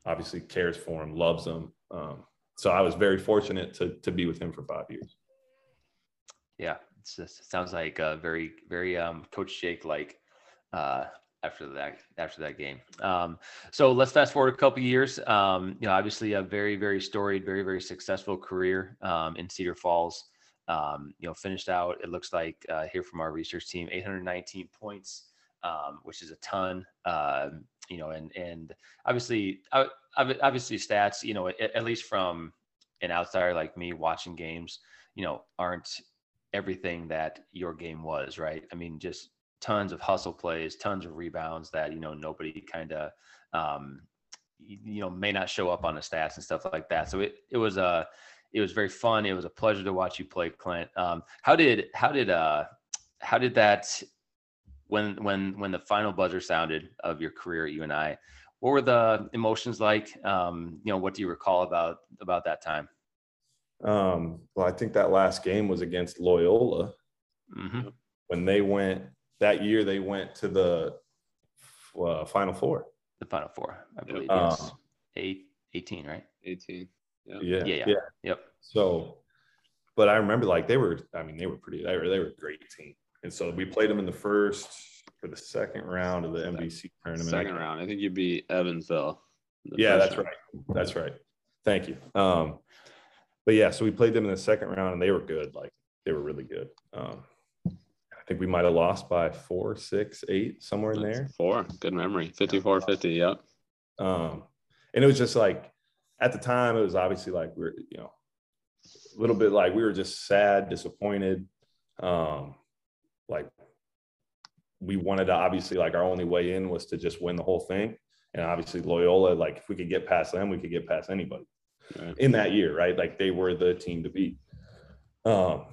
obviously cares for him, loves them. Um, so I was very fortunate to to be with him for five years. Yeah, it sounds like a very very um, Coach Jake like uh, after that after that game. Um, so let's fast forward a couple years. Um, you know, obviously a very very storied, very very successful career um, in Cedar Falls. Um, you know, finished out. It looks like uh, here from our research team, 819 points, um, which is a ton. Uh, you know, and and obviously, obviously stats, you know, at, at least from an outsider like me watching games, you know, aren't everything that your game was, right? I mean, just tons of hustle plays, tons of rebounds that you know nobody kind of um, you know may not show up on the stats and stuff like that. So it it was a it was very fun. It was a pleasure to watch you play, Klint. Um, how did how did uh how did that when when when the final buzzer sounded of your career at UNI, what were the emotions like? Um, you know, what do you recall about about that time? Um, well, I think that last game was against Loyola mm-hmm. when they went that year. They went to the uh, Final Four. The Final Four, I believe. Um, yes. Eight, 18, right? 18. Yeah. Yeah, yeah. Yeah. Yeah. Yep. So, but I remember like they were. I mean, they were pretty. They were. They were a great team. And so we played them in the first for the second round of the MVC tournament. Second round. I think you beat Evansville. Yeah, that's round. right. That's right. Thank you. Um, but yeah, so we played them in the second round and they were good. Like they were really good. Um, I think we might have lost by four, six, eight, somewhere in there. Four. Good memory. 54 50. Yep. Um, and it was just like at the time, it was obviously like we are you know, a little bit like we were just sad, disappointed. Um, like we wanted to obviously like our only way in was to just win the whole thing. And obviously Loyola, like if we could get past them, we could get past anybody right. in that year, right? Like they were the team to beat. Um,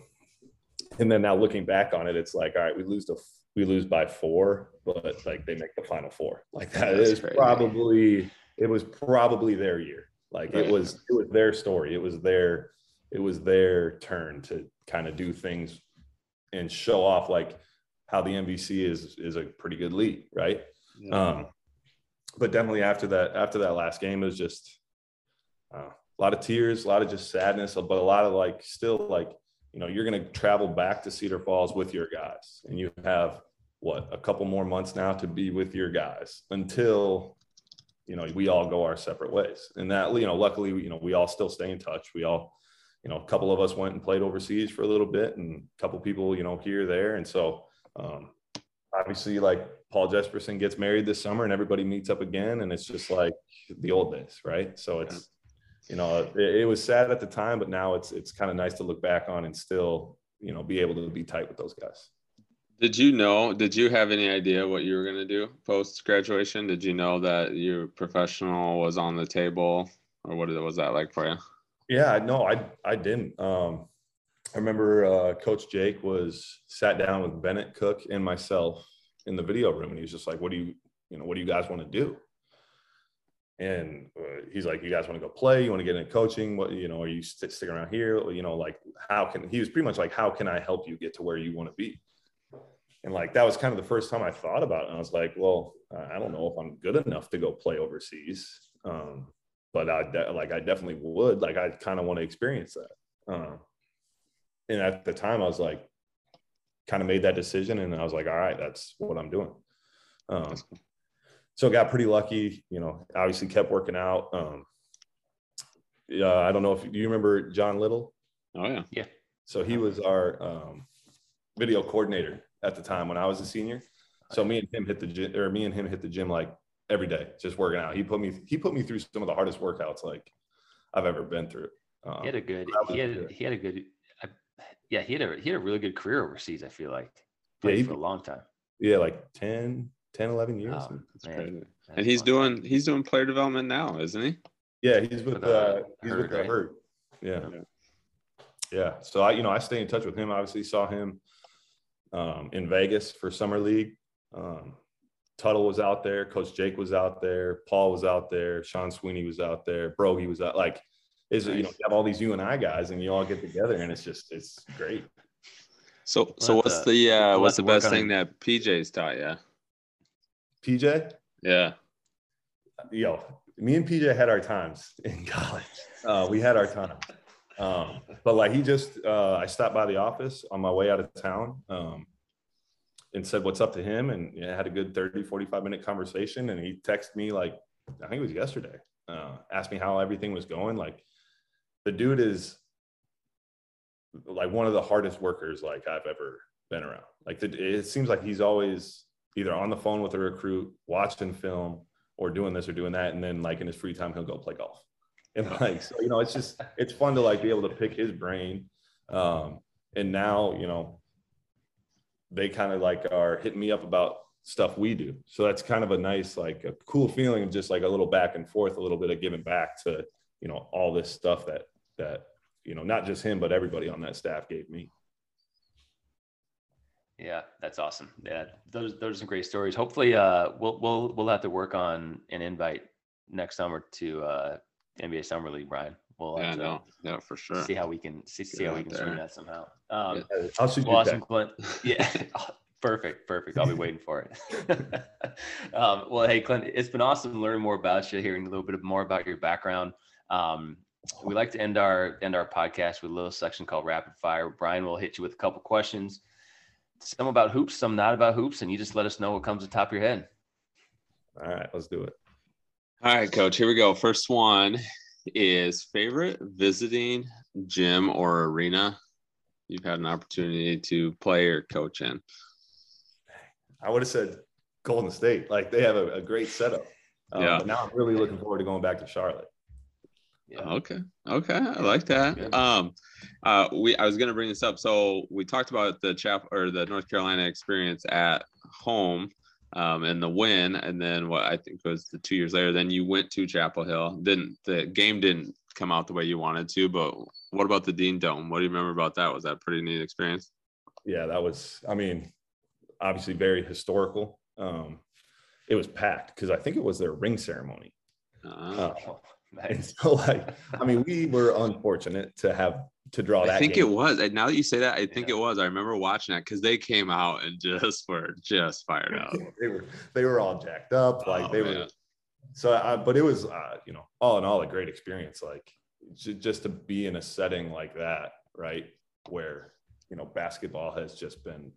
and then now looking back on it, it's like, all right, we lose the we lose by four, but like they make the final four. Like that That's is crazy. probably it was probably their year. Like right. it was it was their story. It was their it was their turn to kind of do things and show off like how the MVC is is a pretty good league, right? Yeah. Um, but definitely after that after that last game it was just uh, a lot of tears, a lot of just sadness, but a lot of like still like, you know, you're going to travel back to Cedar Falls with your guys and you have what a couple more months now to be with your guys until you know we all go our separate ways. And that you know luckily you know we all still stay in touch. We all you know a couple of us went and played overseas for a little bit and a couple people you know here there. And so um, obviously like paul jesperson gets married this summer and everybody meets up again. And it's just like the old days right? So it's you know it, it was sad at the time but now it's it's kind of nice to look back on and still you know be able to be tight with those guys did you know? Did you have any idea what you were going to do post graduation? Did you know that your professional was on the table, or what was that like for you? Yeah, no, I I didn't. Um, I remember uh, Coach Jake was sat down with Bennett Koch and myself in the video room, and he was just like, "What do you, you know, what do you guys want to do?" And uh, he's like, "You guys want to go play? You want to get into coaching? What, you know, are you st- sticking around here? You know, like, how can?" He was pretty much like, "How can I help you get to where you want to be?" And like that was kind of the first time I thought about it. And I was like, well, I don't know if I'm good enough to go play overseas, um, but I de- like I definitely would. Like I kind of want to experience that. Um, and at the time, I was like, kind of made that decision, and I was like, all right, that's what I'm doing. Um, so got pretty lucky. You know, obviously kept working out. Um, yeah, I don't know if you remember John Little. Oh yeah, yeah. So he was our um, video coordinator at the time when I was a senior. So me and him hit the gym, or me and him hit the gym like every day, just working out. He put me he put me through some of the hardest workouts like I've ever been through. Um, he had a good he had good. he had a good uh, yeah he had a he had a really good career overseas. I feel like Played yeah, he, for a long time. Yeah, like 10, 10 11 years. Oh, and he's doing he's doing player development now, isn't he? Yeah, he's with, uh, he's Herd, with the right? Herd. Yeah. yeah. Yeah. So I, you know, I stay in touch with him. Obviously, saw him um, in Vegas for summer league. Um, Tuttle was out there, Coach Jake was out there, Paul was out there, Sean Sweeney was out there, Brogy was out. Like, is nice. you know, you have all these UNI guys, and you all get together, and it's just it's great. So, so what's the uh, what's the best thing that PJ's taught you? PJ? Yeah. Yo, me and PJ had our times in college. Uh, we had our time. Um, but like he just, uh, I stopped by the office on my way out of town um, and said what's up to him and know, had a good 30, 45 minute conversation. And he texted me like, I think it was yesterday, uh, asked me how everything was going. Like the dude is like one of the hardest workers like I've ever been around. Like the, it seems like he's always either on the phone with a recruit, watching film, or doing this or doing that, and then like in his free time he'll go play golf and like so you know it's just it's fun to like be able to pick his brain um and now you know they kind of like are hitting me up about stuff we do so that's kind of a nice like a cool feeling of just like a little back and forth a little bit of giving back to you know all this stuff that that you know not just him but everybody on that staff gave me yeah, that's awesome. Yeah, those those are some great stories. Hopefully, uh, we'll we'll we'll have to work on an invite next summer to uh, NBA Summer League, Brian. We'll yeah, no, no, for sure. See how we can see, see how we can swing that somehow. Um, yeah. I'll shoot well, awesome, Klint. Yeah, perfect, perfect. I'll be waiting for it. um, well, hey, Klint, it's been awesome learning more about you, hearing a little bit more about your background. Um, we like to end our end our podcast with a little section called rapid fire. Brian will hit you with a couple questions, some about hoops, some not about hoops, and you just let us know what comes to the top of your head. All right, let's do it. All right, coach, here we go. First one is favorite visiting gym or arena you've had an opportunity to play or coach in? I would have said Golden State. Like they have a, a great setup. Um, yeah. But now I'm really looking forward to going back to Charlotte. Yeah. Okay. Okay. I like that. Um, uh, we I was gonna bring this up. So we talked about the chap or the North Carolina experience at home um, and the win, and then what I think was the two years later, then you went to Chapel Hill. Didn't the game didn't come out the way you wanted to, but what about the Dean Dome? What do you remember about that? Was that a pretty neat experience? Yeah, that was. I mean, obviously very historical. Um, it was packed because I think it was their ring ceremony. Uh, uh, and so, like, I mean, we were unfortunate to have to draw that. I think game. it was. And now that you say that, I think yeah. it was. I remember watching that because they came out and just were just fired up. they were they were all jacked up, like oh, they man. were. So, I, but it was, uh, you know, all in all, a great experience. Like, just to be in a setting like that, right, where you know basketball has just been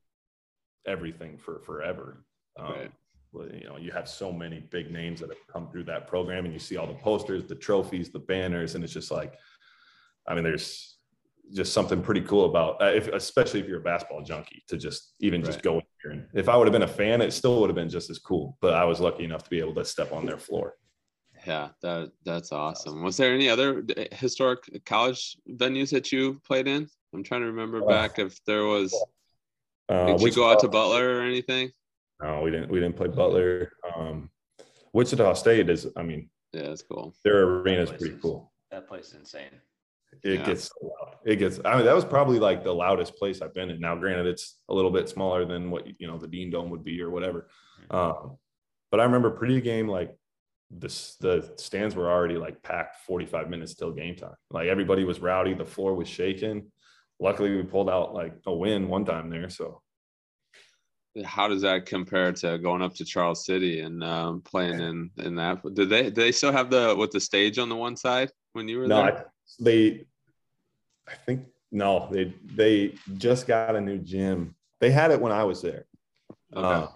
everything for forever. Um, right. You know, you have so many big names that have come through that program, and you see all the posters, the trophies, the banners, and it's just like, I mean, there's just something pretty cool about, uh, if, especially if you're a basketball junkie, to just even right. just go in here. And if I would have been a fan, it still would have been just as cool. But I was lucky enough to be able to step on their floor. Yeah, that that's awesome. Was there any other historic college venues that you played in? I'm trying to remember uh, back if there was. Uh, did you go out to Butler or anything? No, we didn't. We didn't play Butler. Um, Wichita State is. I mean, yeah, that's cool. Their arena is pretty cool. That place is insane. It yeah. gets loud. It gets. I mean, that was probably like the loudest place I've been in. Now, granted, it's a little bit smaller than what you know the Dean Dome would be or whatever. Um, but I remember pre-game like the the stands were already like packed 45 minutes till game time. Like everybody was rowdy, the floor was shaking. Luckily, we pulled out like a win one time there. So, how does that compare to going up to Charles City and um, playing in in that? Did they did they still have the with the stage on the one side when you were no, there? I, they, I think no, they they just got a new gym. They had it when I was there, okay. uh,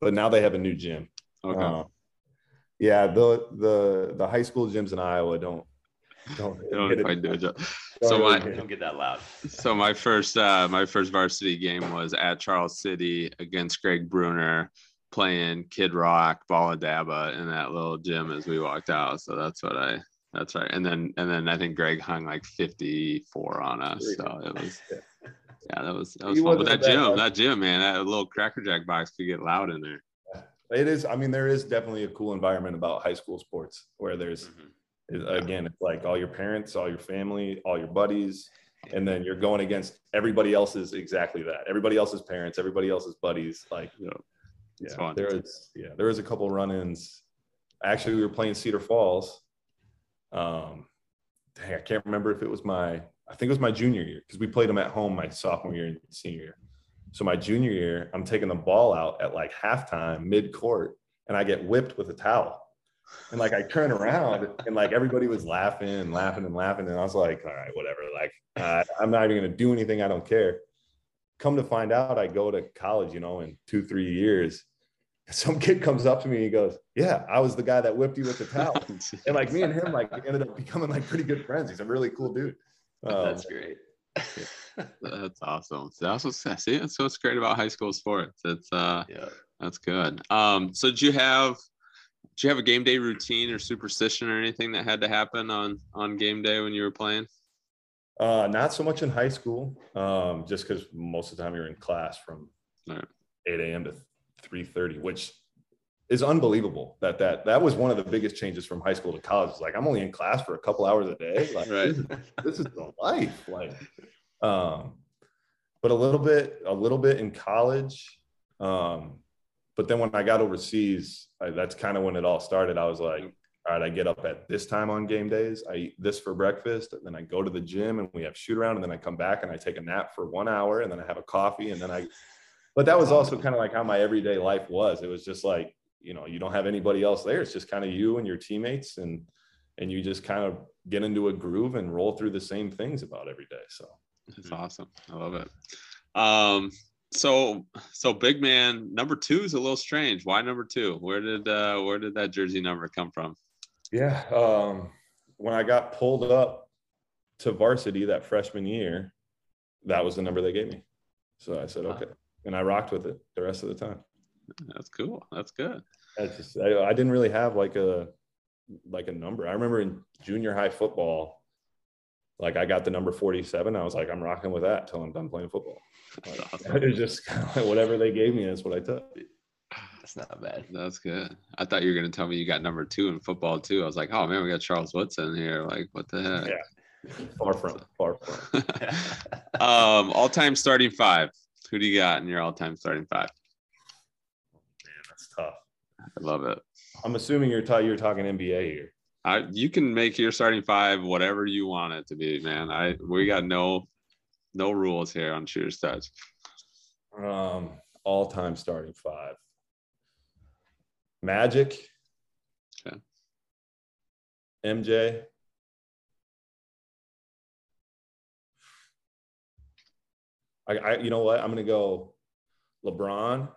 but now they have a new gym. Okay. Uh, yeah, the the the high school gyms in Iowa don't don't, don't quite do it. So my don't get that loud. So my first uh my first varsity game was at Charles City against Greg Bruner playing Kid Rock, Bawitdaba in that little gym as we walked out. So that's what I that's right. And then and then I think Greg hung like 54 on us. So it was yeah, that was that was fun. But that gym, that gym, man, that little cracker jack box could get loud in there it is. I mean, there is definitely a cool environment about high school sports where there's, mm-hmm. again, it's like all your parents, all your family, all your buddies, and then you're going against everybody else's exactly that. Everybody else's parents, everybody else's buddies. Like, you know, yeah, there is, yeah, there was a couple run-ins. Actually, we were playing Cedar Falls. Um, dang, I can't remember if it was my, I think it was my junior year because we played them at home my sophomore year and senior year. So my junior year, I'm taking the ball out at like halftime, mid court, and I get whipped with a towel. And like I turn around and like everybody was laughing and laughing and laughing. And I was like, all right, whatever. Like uh, I'm not even gonna do anything. I don't care. Come to find out, I go to college, you know, in two, three years. Some kid comes up to me and he goes, Yeah, I was the guy that whipped you with the towel. and like me and him like ended up becoming like pretty good friends. He's a really cool dude. Um, That's great. that's awesome. So that's what's see. That's what's great about high school sports. It's uh, yeah, that's good. Um, so did you have do you have a game day routine or superstition or anything that had to happen on on game day when you were playing? Uh, not so much in high school. Um, just because most of the time you're in class from right. 8 a.m. to 3:30, which is unbelievable that that that was one of the biggest changes from high school to college. It's like I'm only in class for a couple hours a day. Like right. this, is, this is the life. Like, um, but a little bit, a little bit in college. Um, but then when I got overseas, I, that's kind of when it all started. I was like, all right, I get up at this time on game days. I eat this for breakfast, and then I go to the gym and we have shoot around, and then I come back and I take a nap for one hour, and then I have a coffee, and then I. But that was also kind of like how my everyday life was. It was just like you know you don't have anybody else there. It's just kind of you and your teammates and and you just kind of get into a groove and roll through the same things about every day so. That's awesome. I love it. Um so so big man number two is a little strange. Why number two? Where did uh where did that jersey number come from? Yeah um when i got pulled up to varsity that freshman year that was the number they gave me. So i said okay and i rocked with it the rest of the time that's cool. That's good. That's just, I, I didn't really have like a like a number. I remember in junior high football, like I got the number 47. I was like, I'm rocking with that till I'm done playing football. Like, awesome. It was just kind of like whatever they gave me, that's what I took. That's not bad. That's good. I thought you were gonna tell me you got number two in football too. I was like, oh man, we got Charles Woodson here. Like, what the heck? Yeah. Far from, far from. um, all-time starting five. Who do you got in your all-time starting five? Man, that's tough. I love it. I'm assuming you're you're talking NBA here. I you can make your starting five whatever you want it to be, man. I we got no no rules here on Shooter's Touch. Um, all time starting five. Magic. Okay. MJ. I, I you know what? I'm gonna go LeBron,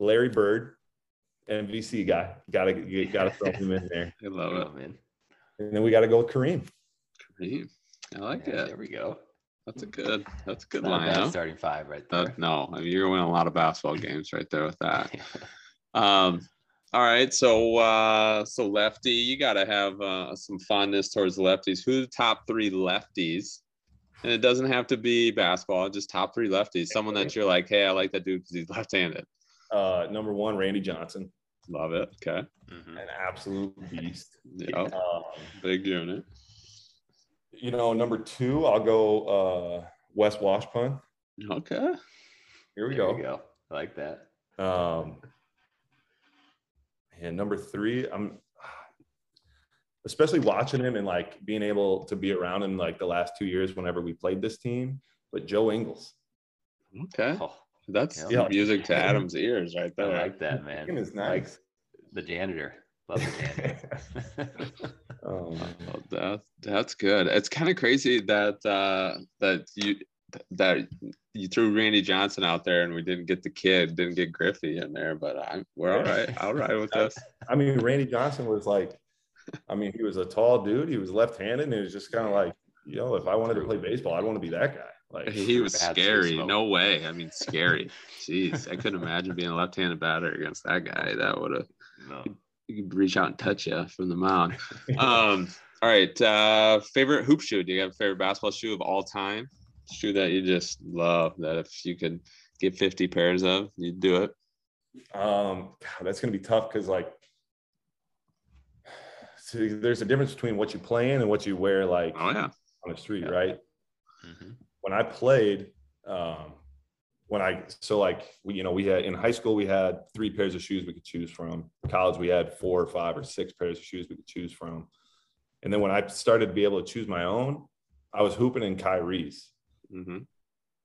Larry Bird, MVC guy. Gotta you gotta throw him in there. I love it, man. And then we gotta go with Kareem. Kareem. I like Yeah, it. There we go. That's a good. That's a good Not a bad starting five right Uh, there. no, I mean you're winning a lot of basketball games right there with that. Um, all right, so uh, so lefty, you got to have uh, some fondness towards lefties. Who the top three lefties? And it doesn't have to be basketball, just top three lefties. Someone that you're like, hey, I like that dude because he's left-handed. Uh, number one, Randy Johnson, Love it. Okay. Mhm. an absolute beast. Yep. Um, Big unit. you know, number two, I'll go uh, Wes Washpun. Okay. Here we There go. we go. I like that. Um, and number three, I'm especially watching him and like being able to be around him like the last two years whenever we played this team. But Joe Ingles, Okay. Oh, That's Yeah. music to Adam's ears right there. I like that, man. him is Like nice. the janitor. Love the janitor. Oh, that that's good. It's kind of crazy that uh that you that you threw Randy Johnson out there and we didn't get the kid, didn't get Griffey in there, but I we're all right. All right with this. I mean, Randy Johnson was like, I mean, he was a tall dude. He was left-handed, and it was just kind of like, you know, if I wanted to play baseball, I'd want to be that guy. Like, He was scary. No way. I mean, scary. Jeez, I couldn't imagine being a left-handed batter against that guy. That would have no. you could reach out and touch you from the mound. Um, all right. Uh, favorite hoop shoe? Do you have a favorite basketball shoe of all time? Shoe that you just love that if you could get 50 pairs of, you'd do it. Um, God, that's gonna be tough because like, see, there's a difference between what you play in and what you wear like Oh yeah. on the street, Yeah. right? Mhm. When I played, um, when I so like we you know we had in high school we had three pairs of shoes we could choose from. College we had four or five or six pairs of shoes we could choose from. And then when I started to be able to choose my own, I was hooping in Kyrie's. Mm-hmm.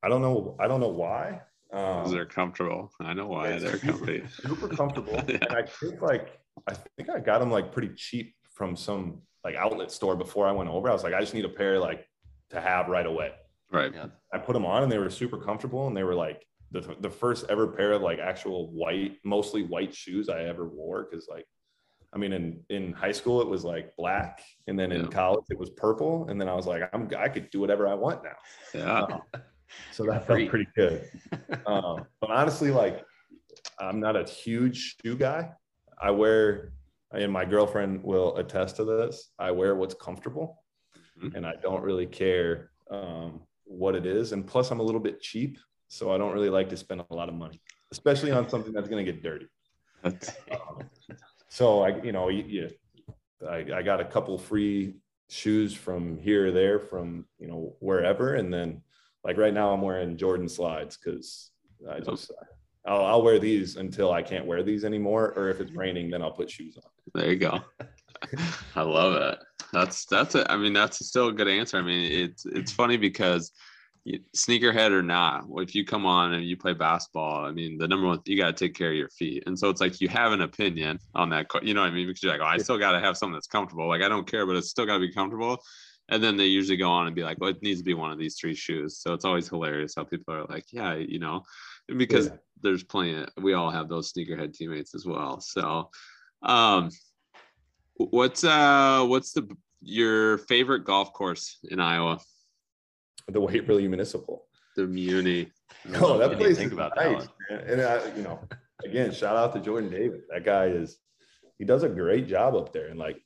I don't know. I don't know why. Um, they're comfortable. I know why it's they're super- comfy. super comfortable. Yeah. And I think like I think I got them like pretty cheap from some like outlet store before I went over. I was like, I just need a pair like to have right away. Right. Yeah. I put them on and they were super comfortable and they were like the the first ever pair of like actual white, mostly white shoes I ever wore because like I mean in in high school it was like black and then in Yeah. college it was purple and then I was like I'm I could do whatever I want now. Yeah. So that Free. felt pretty good. um, but honestly, like I'm not a huge shoe guy. I wear, and my girlfriend will attest to this. I wear what's comfortable, Mhm. and I don't really care um, what it is. And plus, I'm a little bit cheap, so I don't really like to spend a lot of money, especially on something that's going to get dirty. Um, so I, you know, you, you I, I got a couple free shoes from here or there from you know wherever, and then like right now I'm wearing Jordan slides because I just I'll, I'll wear these until I can't wear these anymore, or if it's raining, then I'll put shoes on. there you go. I love it. That's that's it. I mean, that's still a good answer. I mean, it's it's funny because sneakerhead or not, if you come on and you play basketball, I mean, the number one you got to take care of your feet, and so it's like you have an opinion on that. You know what I mean? Because you're like, oh, I still got to have something that's comfortable. Like I don't care, but it's still got to be comfortable. And then they usually go on and be like, well, it needs to be one of these three shoes. So it's always hilarious how people are like, yeah, you know, because Yeah. there's plenty. Of, we all have those sneakerhead teammates as well. So, um, what's uh, what's the your favorite golf course in Iowa? The Waverly Municipal. The Muni. Oh, that Didn't place think is about that nice, man. And I, you know, again, shout out to Jordan Davis. That guy is, he does a great job up there. And like,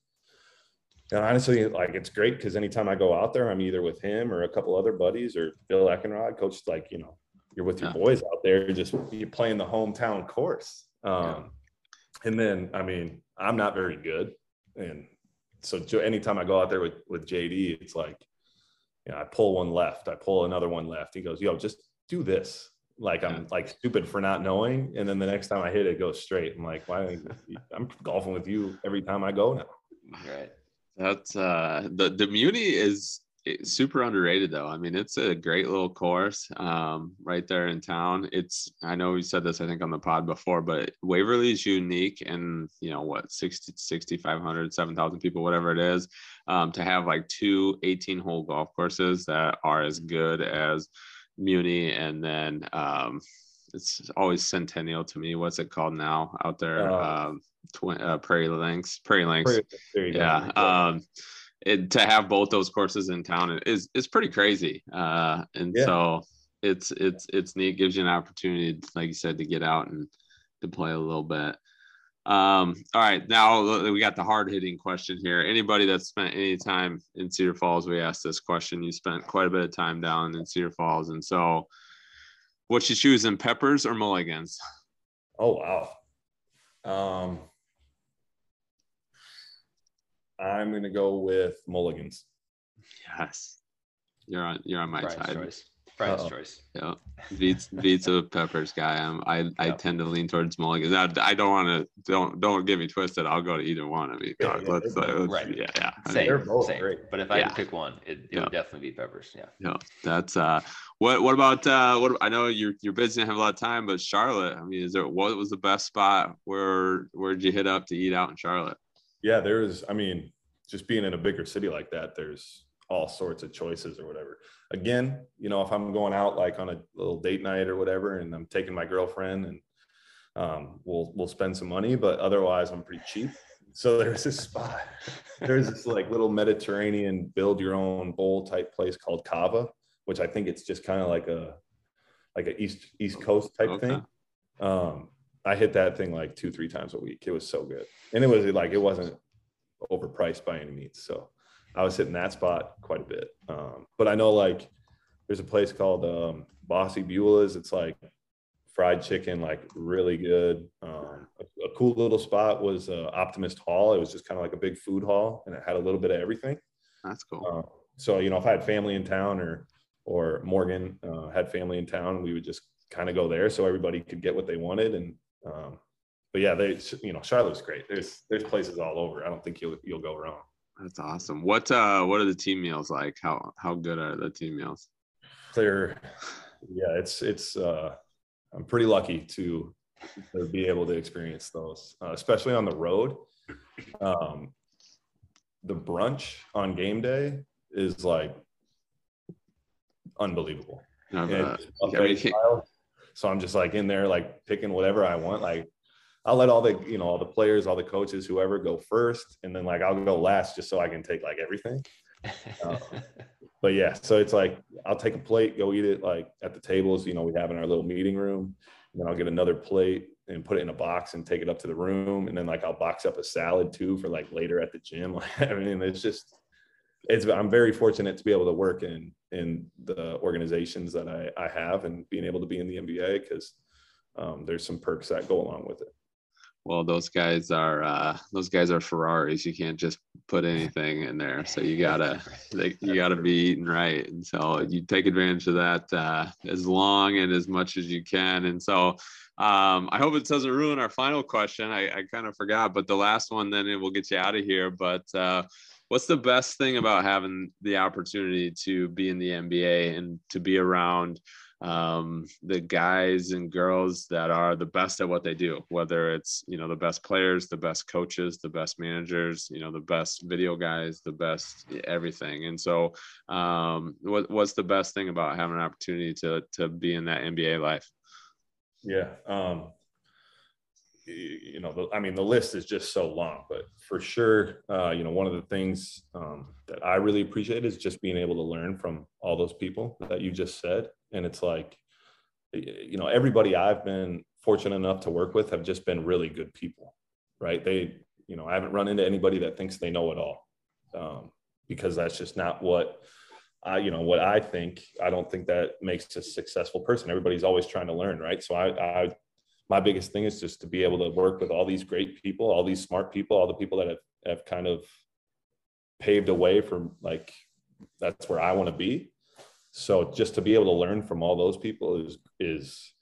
and honestly, like it's great because anytime I go out there, I'm either with him or a couple other buddies or Bill Eckenrod, coach. Like, you know, you're with your Yeah. boys out there, just you're playing the hometown course. Um, and then, I mean, I'm not very good, and so anytime I go out there with with JD, it's like, you know, I pull one left, I pull another one left. He goes, "Yo, just do this." Like I'm like stupid for not knowing, and then the next time I hit it, it goes straight. I'm like, why? I'm golfing with you every time I go now. Right. That's uh the the Muni is it's super underrated though. I mean, it's a great little course um, right there in town. It's I know we said this I think on the pod before, but Waverly is unique and you know what 60 6500 7000 people whatever it is um, to have like two 18 hole golf courses that are as good as Muni and then um, it's always Centennial to me. What's it called now out there? Uh, um, tw- uh, Prairie Links, Prairie Links. Prairie, yeah. It, to have both those courses in town is is pretty crazy. Uh, and yeah. so it's it's it's neat. Gives you an opportunity, like you said, to get out and to play a little bit. Um, all right, now we got the hard hitting question here. Anybody that spent any time in Cedar Falls, we asked this question. You spent quite a bit of time down in Cedar Falls, and so what you choosing, peppers or mulligans? Oh wow. Um, I'm gonna go with mulligans. Yes, you're on. You're on my Brian's side. Choice. Brian's Uh-oh. choice. Yeah, beats beats a peppers guy. I'm, I I tend to lean towards mulligans. I, I don't want to. Don't don't get me twisted. I'll go to either one. I mean, God, yeah, let's, let's, right. Yeah, yeah. Same. I mean, same. Great. But if I yeah. could pick one, it, it yeah. would definitely be peppers. Yeah. Yeah. That's uh. What what about uh? What I know you're you're busy and have a lot of time, but Charlotte. I mean, is there what was the best spot? Where where'd you hit up to eat out in Charlotte? Yeah, there's. I mean, just being in a bigger city like that, there's all sorts of choices or whatever. Again, you know, if I'm going out like on a little date night or whatever, and I'm taking my girlfriend and um, we'll we'll spend some money, but otherwise I'm pretty cheap. So there's this spot, there's this like little Mediterranean build your own bowl type place called Cava, which I think it's just kind of like a like a east east coast type okay. thing. Um, I hit that thing like two three times a week. It was so good, and it was like it wasn't overpriced by any means. So I was hitting that spot quite a bit. Um, but I know like there's a place called um, Bossy Beulah's. It's like fried chicken, like really good. Um, a, a, cool little spot was uh, Optimist Hall. It was just kind of like a big food hall, and it had a little bit of everything. That's cool. Uh, so you know, if I had family in town or or Morgan uh, had family in town, we would just kind of go there so everybody could get what they wanted. And um, but yeah, they you know Charlotte's great. There's there's places all over. I don't think you'll you'll go wrong. That's awesome. What uh what are the team meals like? How how good are the team meals? They're yeah, it's it's uh I'm pretty lucky to to be able to experience those, uh, especially on the road. Um, the brunch on game day is like unbelievable. So I'm just like in there, like picking whatever I want. Like I'll let all the you know all the players, all the coaches, whoever go first, and then like I'll go last just so I can take like everything. Uh, but yeah, so it's like I'll take a plate, go eat it like at the tables, you know, we have in our little meeting room. And then I'll get another plate and put it in a box and take it up to the room. And then like I'll box up a salad too for like later at the gym. I mean, it's just it's I'm very fortunate to be able to work in in the organizations that I, I have and being able to be in the NBA because um, there's some perks that go along with it. Well those guys are uh those guys are ferraris. You can't just put anything in there. So you gotta you gotta be eating right. And so you take advantage of that uh as long and as much as you can. And so um i hope it doesn't ruin our final question. I, I kind of forgot but the last one then it will get you out of here. But uh what's the best thing about having the opportunity to be in the nba and to be around um, the guys and girls that are the best at what they do, whether it's, you know, the best players, the best coaches, the best managers, you know, the best video guys, the best everything. And so, um, what, what's the best thing about having an opportunity to, to be in that NBA life? Yeah. Um, you know, the, I mean, the list is just so long, but for sure, uh, you know, one of the things um, that I really appreciate is just being able to learn from all those people that you just said. And it's like, you know, everybody I've been fortunate enough to work with have just been really good people, right? They, you know, I haven't run into anybody that thinks they know it all um, because that's just not what I, you know, what I think. I don't think that makes a successful person. Everybody's always trying to learn, right? So I, I my biggest thing is just to be able to work with all these great people, all these smart people, all the people that have, have kind of paved a way for like that's where I want to be. So just to be able to learn from all those people is is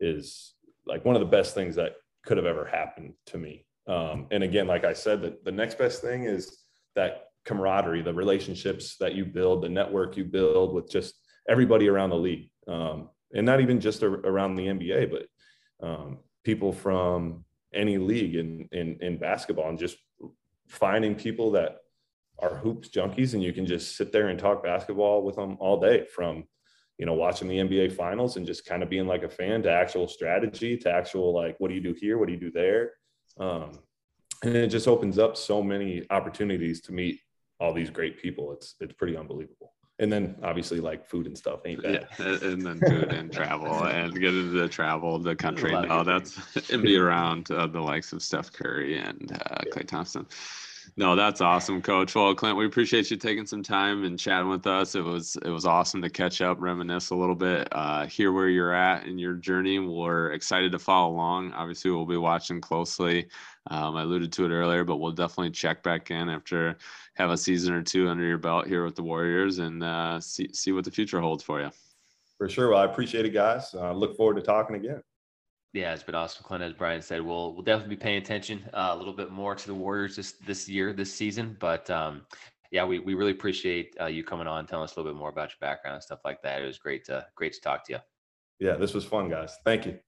is like one of the best things that could have ever happened to me. Um, and again, like I said, the, the next best thing is that camaraderie, the relationships that you build, the network you build with just everybody around the league. Um, and not even just around the NBA, but um, people from any league in, in, in basketball and just finding people that are hoops junkies and you can just sit there and talk basketball with them all day from you know watching the nba finals and just kind of being like a fan to actual strategy to actual like what do you do here? What do you do there? Um, and it just opens up so many opportunities to meet all these great people. It's it's pretty unbelievable and then obviously like food and stuff ain't bad. Yeah, and then food and travel and get into the travel, the country. Oh, that's and be around uh, the likes of Steph Curry and uh, Klay Thompson. No, that's awesome, Coach. Well, Klint, we appreciate you taking some time and chatting with us. It was it was awesome to catch up, reminisce a little bit, uh, hear where you're at in your journey. We're excited to follow along. Obviously, we'll be watching closely. Um, I alluded to it earlier, but we'll definitely check back in after have a season or two under your belt here with the Warriors and uh, see see what the future holds for you. For sure. Well, I appreciate it, guys. Uh, look forward to talking again yeah, it's been awesome, Klint. As Brian said, we'll we'll definitely be paying attention uh, a little bit more to the Warriors this this year, this season. But um, yeah, we, we really appreciate uh, you coming on, telling us a little bit more about your background and stuff like that. It was great to great to talk to you. Yeah, this was fun, guys. Thank you.